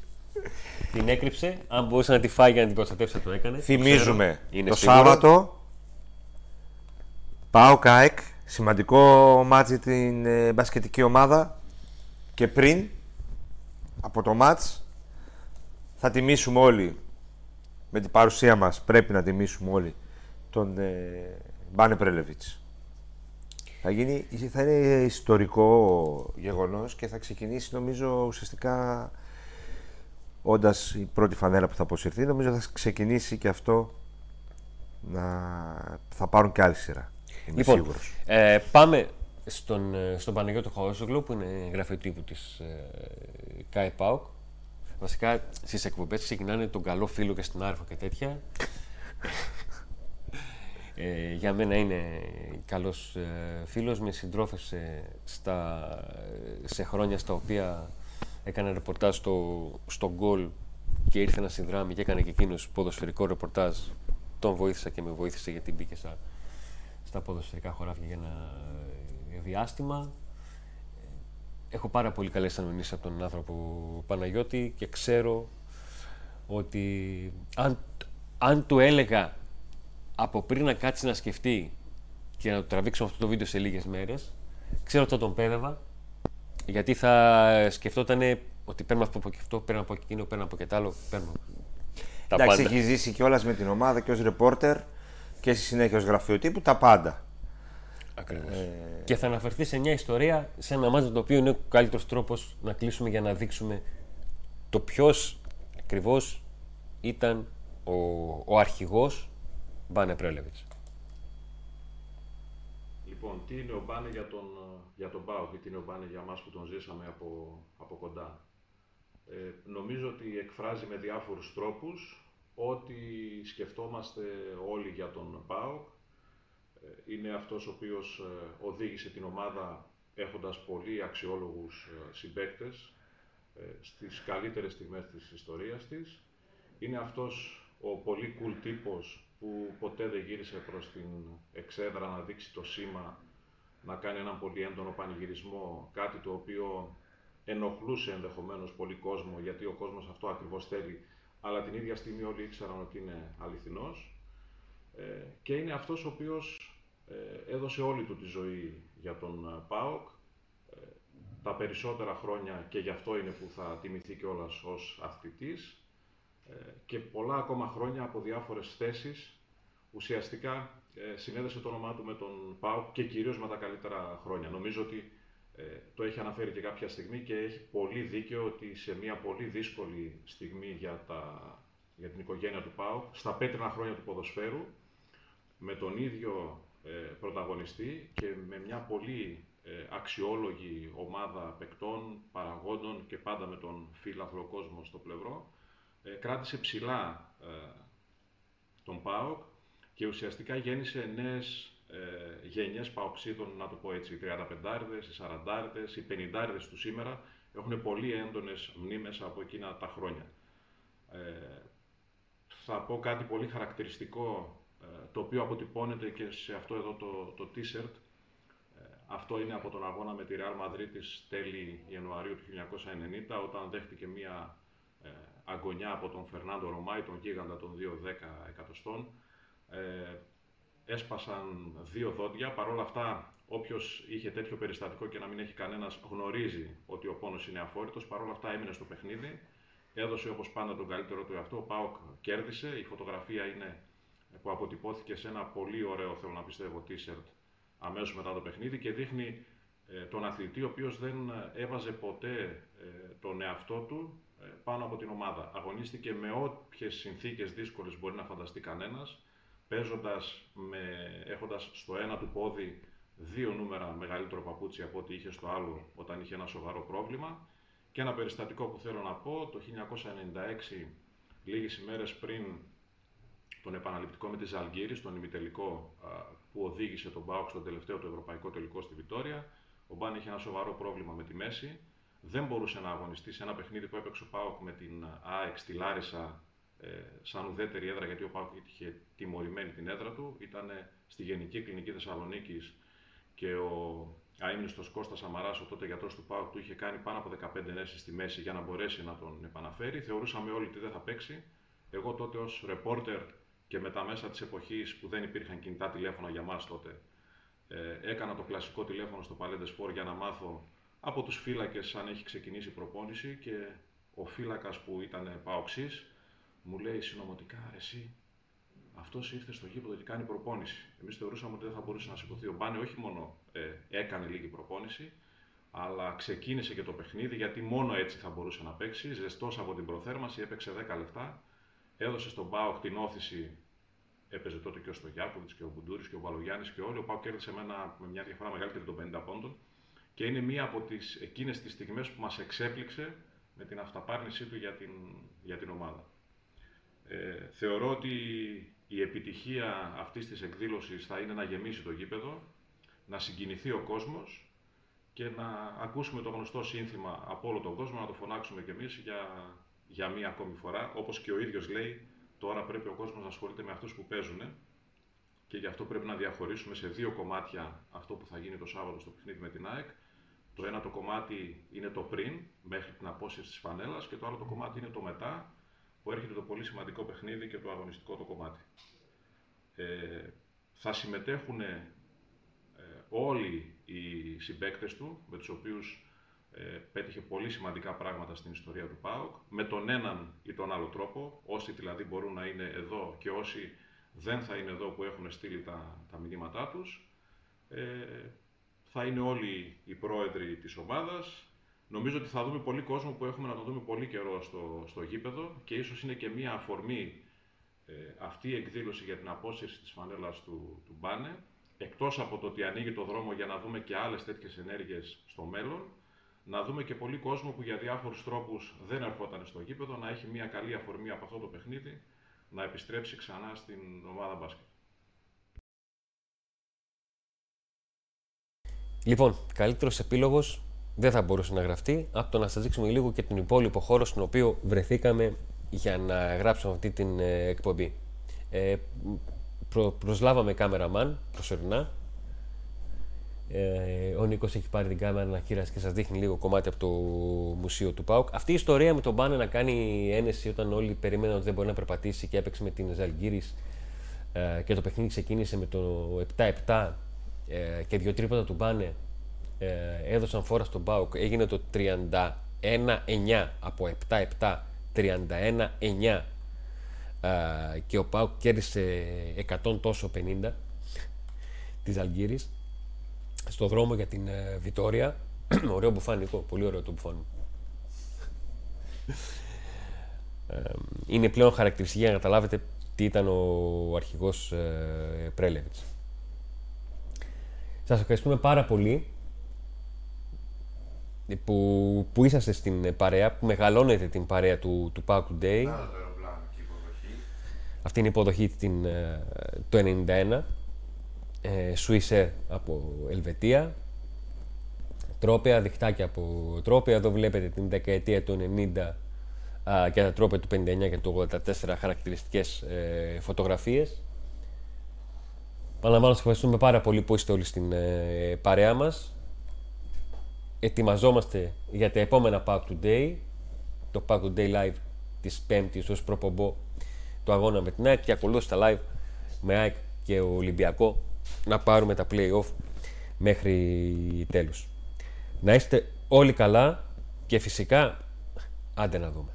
S1: την έκρυψε. Αν μπορούσε να τη φάει για να την προστατεύσει, θα το έκανε.
S2: Θυμίζουμε
S1: Ξέρω. Είναι
S2: το
S1: σίγουρο.
S2: Σάββατο Πάω ΚΑΕΚ, σημαντικό μάτς την ε, μπασκετική ομάδα και πριν από το μάτς θα τιμήσουμε όλοι με την παρουσία μας πρέπει να τιμήσουμε όλοι τον ε, Μπάνε Πρέλεβιτς. Θα, γίνει, θα είναι ιστορικό γεγονός και θα ξεκινήσει νομίζω ουσιαστικά όντας η πρώτη φανέλα που θα αποσυρθεί νομίζω θα ξεκινήσει και αυτό να θα πάρουν και άλλη σειρά. Είμαι
S1: Λοιπόν,
S2: σίγουρος.
S1: ε, πάμε στον, ε, στον Παναγιώτο Χαόσογλου που είναι γραφείο τύπου της ε, ΚΑΕ ΠΑΟΚ. Βασικά στις εκπομπές ξεκινάνε τον καλό φίλο και στην άρφα και τέτοια. Ε, για μένα είναι καλός ε, φίλος, με συντρόφευσε στα, σε χρόνια στα οποία έκανε ρεπορτάζ στο, στο γκολ και ήρθε να συνδράμει και έκανε και εκείνος ποδοσφαιρικό ρεπορτάζ. Τον βοήθησα και με βοήθησε γιατί μπήκε στα, στα ποδοσφαιρικά χωράφια για ένα ε, διάστημα. Έχω πάρα πολύ καλές αναμνήσεις από τον άνθρωπο Παναγιώτη και ξέρω ότι αν, αν του έλεγα από πριν να κάτσει να σκεφτεί και να το τραβήξουμε αυτό το βίντεο σε λίγες μέρες, ξέρω ότι θα τον πέδευα, γιατί θα σκεφτόταν ότι παίρνω αυτό από αυτό, παίρνω από εκείνο, παίρνω από και τ' άλλο, παίρνω
S2: τα Εντάξει, έχει ζήσει κιόλας με την ομάδα και ως ρεπόρτερ και στη συνέχεια ως γραφειοτύπου τα πάντα.
S1: Ακριβώς. Ε... Και θα αναφερθεί σε μια ιστορία, σε ένα μάτι το οποίο είναι ο καλύτερος τρόπος να κλείσουμε για να δείξουμε το ποιος ακριβώς ήταν ο, ο αρχηγός Μπάνε Πρέλεβιτς.
S7: Λοιπόν, τι είναι ο Μπάνε για τον, για τον Πάο και τι είναι ο Μπάνε για μας που τον ζήσαμε από, από κοντά. Ε, νομίζω ότι εκφράζει με διάφορους τρόπους ότι σκεφτόμαστε όλοι για τον ΠΑΟΚ. Ε, είναι αυτός ο οποίος ε, οδήγησε την ομάδα έχοντας πολύ αξιόλογους ε, συμπαίκτες στις καλύτερες στιγμές της ιστορίας της. Είναι αυτός ο πολύ cool τύπος που ποτέ δεν γύρισε προς την εξέδρα να δείξει το σήμα, να κάνει έναν πολύ έντονο πανηγυρισμό, κάτι το οποίο ενοχλούσε ενδεχομένως πολύ κόσμο, γιατί ο κόσμος αυτό ακριβώς θέλει, αλλά την ίδια στιγμή όλοι ήξεραν ότι είναι αληθινός. Ε, και είναι αυτός ο οποίος ε, έδωσε όλη του τη ζωή για τον ε, ΠΑΟΚ, ε, τα περισσότερα χρόνια και γι' αυτό είναι που θα τιμηθεί κιόλας ως αθλητής, ε, και πολλά ακόμα χρόνια από διάφορες θέσεις. Ουσιαστικά ε, συνέδεσε το όνομά του με τον ΠΑΟΚ και κυρίως με τα καλύτερα χρόνια. Νομίζω ότι ε, το έχει αναφέρει και κάποια στιγμή και έχει πολύ δίκιο ότι σε μια πολύ δύσκολη στιγμή για, τα, για την οικογένεια του ΠΑΟΚ, στα πέτρινα χρόνια του ποδοσφαίρου, με τον ίδιο πρωταγωνιστή και με μια πολύ αξιόλογη ομάδα παικτών, παραγόντων και πάντα με τον φίλαθλο κόσμο στο πλευρό, ε, κράτησε ψηλά ε, τον ΠΑΟΚ και ουσιαστικά γέννησε νέες ε, γενιές παοξίδων, να το πω έτσι, οι 35άρδες, οι 40άρδες, οι 50άρδες του σήμερα έχουν πολύ έντονες μνήμες από εκείνα τα χρόνια. Ε, θα πω κάτι πολύ χαρακτηριστικό, το οποίο αποτυπώνεται και σε αυτό εδώ το, το t-shirt. αυτό είναι από τον αγώνα με τη Real Madrid τέλη Ιανουαρίου του 1990, όταν δέχτηκε μία αγωνιά από τον Φερνάντο Ρωμάη, τον γίγαντα των 2-10 εκατοστών. Ε, έσπασαν δύο δόντια. Παρ' όλα αυτά, όποιος είχε τέτοιο περιστατικό και να μην έχει κανένας, γνωρίζει ότι ο πόνος είναι αφόρητος. Παρ' όλα αυτά, έμεινε στο παιχνίδι. Έδωσε όπως πάντα τον καλύτερο του εαυτό. Ο Πάοκ κέρδισε. Η φωτογραφία είναι που αποτυπώθηκε σε ένα πολύ ωραίο, θέλω να πιστεύω, t-shirt αμέσως μετά το παιχνίδι και δείχνει ε, τον αθλητή ο οποίος δεν έβαζε ποτέ ε, τον εαυτό του ε, πάνω από την ομάδα. Αγωνίστηκε με όποιες συνθήκες δύσκολες μπορεί να φανταστεί κανένας, παίζοντας με, έχοντας στο ένα του πόδι δύο νούμερα μεγαλύτερο παπούτσι από ό,τι είχε στο άλλο όταν είχε ένα σοβαρό πρόβλημα. Και ένα περιστατικό που θέλω να πω, το 1996, λίγες ημέρες πριν τον επαναληπτικό με τη Ζαλγκύρη, στον ημιτελικό που οδήγησε τον Μπάουκ στον τελευταίο του ευρωπαϊκό τελικό στη Βιτόρια. Ο Μπάν είχε ένα σοβαρό πρόβλημα με τη μέση δεν μπορούσε να αγωνιστεί σε ένα παιχνίδι που έπαιξε ο Πάοκ με την ΑΕΚ στη Λάρισα ε, σαν ουδέτερη έδρα, γιατί ο Πάοκ είχε τιμωρημένη την έδρα του. Ήταν στη Γενική Κλινική Θεσσαλονίκης και ο αείμνηστος Κώστας Σαμαρά, ο τότε γιατρός του Πάοκ, του είχε κάνει πάνω από 15 ενέσεις στη μέση για να μπορέσει να τον επαναφέρει. Θεωρούσαμε όλοι ότι δεν θα παίξει. Εγώ τότε ως ρεπόρτερ και με τα μέσα της εποχής που δεν υπήρχαν κινητά τηλέφωνα για μας τότε, ε, έκανα το κλασικό τηλέφωνο στο Παλέντες Σπορ για να μάθω από τους φύλακες αν έχει ξεκινήσει η προπόνηση και ο φύλακας που ήταν παοξής μου λέει συνωμοτικά εσύ αυτός ήρθε στο γήπεδο και κάνει προπόνηση. Εμείς θεωρούσαμε ότι δεν θα μπορούσε να σηκωθεί. Ο Μπάνε όχι μόνο ε, έκανε λίγη προπόνηση, αλλά ξεκίνησε και το παιχνίδι γιατί μόνο έτσι θα μπορούσε να παίξει. Ζεστός από την προθέρμανση, έπαιξε 10 λεπτά. Έδωσε στον Μπάουκ την όθηση. Έπαιζε τότε και ο Στογιάκοβιτ και ο Μπουντούρης και ο Μπαλογιάννη και όλοι. Ο Πάουκ κέρδισε με, με μια διαφορά μεγαλύτερη των 50 πόντων και είναι μία από τις, εκείνες τις στιγμές που μας εξέπληξε με την αυταπάρνησή του για την, για την ομάδα. Ε, θεωρώ ότι η επιτυχία αυτής της εκδήλωσης θα είναι να γεμίσει το γήπεδο, να συγκινηθεί ο κόσμος και να ακούσουμε το γνωστό σύνθημα από όλο τον κόσμο, να το φωνάξουμε κι εμείς για, για μία ακόμη φορά. Όπως και ο ίδιος λέει, τώρα πρέπει ο κόσμος να ασχολείται με αυτούς που παίζουν και γι' αυτό πρέπει να διαχωρίσουμε σε δύο κομμάτια αυτό που θα γίνει το Σάββατο στο παιχνίδι με την ΑΕΚ. Το ένα το κομμάτι είναι το πριν, μέχρι την απόσυρση της φανέλας και το άλλο το κομμάτι είναι το μετά, που έρχεται το πολύ σημαντικό παιχνίδι και το αγωνιστικό το κομμάτι. Ε, θα συμμετέχουν ε, όλοι οι συμπαίκτες του, με τους οποίους ε, πέτυχε πολύ σημαντικά πράγματα στην ιστορία του ΠΑΟΚ, με τον έναν ή τον άλλο τρόπο, όσοι δηλαδή μπορούν να είναι εδώ και όσοι δεν θα είναι εδώ που έχουν στείλει τα, τα μηνύματά τους. Ε, θα είναι όλοι οι πρόεδροι της ομάδας. Νομίζω ότι θα δούμε πολύ κόσμο που έχουμε να το δούμε πολύ καιρό στο, στο γήπεδο και ίσως είναι και μία αφορμή ε, αυτή η εκδήλωση για την απόσυρση της φανέλας του, του Μπάνε, εκτός από το ότι ανοίγει το δρόμο για να δούμε και άλλες τέτοιες ενέργειες στο μέλλον, να δούμε και πολύ κόσμο που για διάφορους τρόπους δεν ερχόταν στο γήπεδο, να έχει μια καλή αφορμή από αυτό το παιχνίδι, να επιστρέψει ξανά στην ομάδα μπάσκετ.
S1: Λοιπόν, καλύτερος επίλογος δεν θα μπορούσε να γραφτεί από το να σας δείξουμε λίγο και τον υπόλοιπο χώρο στον οποίο βρεθήκαμε για να γράψουμε αυτή την ε, εκπομπή. Ε, προ, προσλάβαμε κάμεραμαν προσωρινά. Ε, ο Νίκος έχει πάρει την κάμερα να χείρασε και σας δείχνει λίγο κομμάτι από το μουσείο του ΠΑΟΚ. Αυτή η ιστορία με τον Πάνε να κάνει ένεση όταν όλοι περίμεναν ότι δεν μπορεί να περπατήσει και έπαιξε με την Ζαλγκύρης ε, και το παιχνίδι ξεκίνησε με το 7-7 ε, και δύο τρίποτα του Μπάνε ε, έδωσαν φόρα στον Πάουκ. Έγινε το 31-9 από 7-7, 31-9 ε, και ο Πάουκ κέρδισε 100 τόσο 50 της Αλγύρης στο δρόμο για την ε, Βιτόρια. ωραίο μπουφάνικο, πολύ ωραίο το μπουφάνι. Ε, είναι πλέον χαρακτηριστική για να καταλάβετε τι ήταν ο αρχηγός ε, Πρέλεβιτς. Σας ευχαριστούμε πάρα πολύ που, που είσαστε στην παρέα, που μεγαλώνετε την παρέα του, του Pack Today. Αυτή είναι η υποδοχή την, ε, το 91. Ε, Swiss Air από Ελβετία. Τρόπια, διχτάκια από τρόπια. Εδώ βλέπετε την δεκαετία του 90 και τα τρόπια του 59 και του 84 χαρακτηριστικές ε, φωτογραφίες. Παραλαμβάνω, σας ευχαριστούμε πάρα πολύ που είστε όλοι στην ε, παρέα μας. Ετοιμαζόμαστε για τα επόμενα Pack Today. Το Pack Today Live της Πέμπτης ως προπομπό το αγώνα με την ΑΕΚ και ακολούθησε τα live με ΑΕΚ και ο Ολυμπιακό να πάρουμε τα play-off μέχρι τέλους. Να είστε όλοι καλά και φυσικά άντε να δούμε.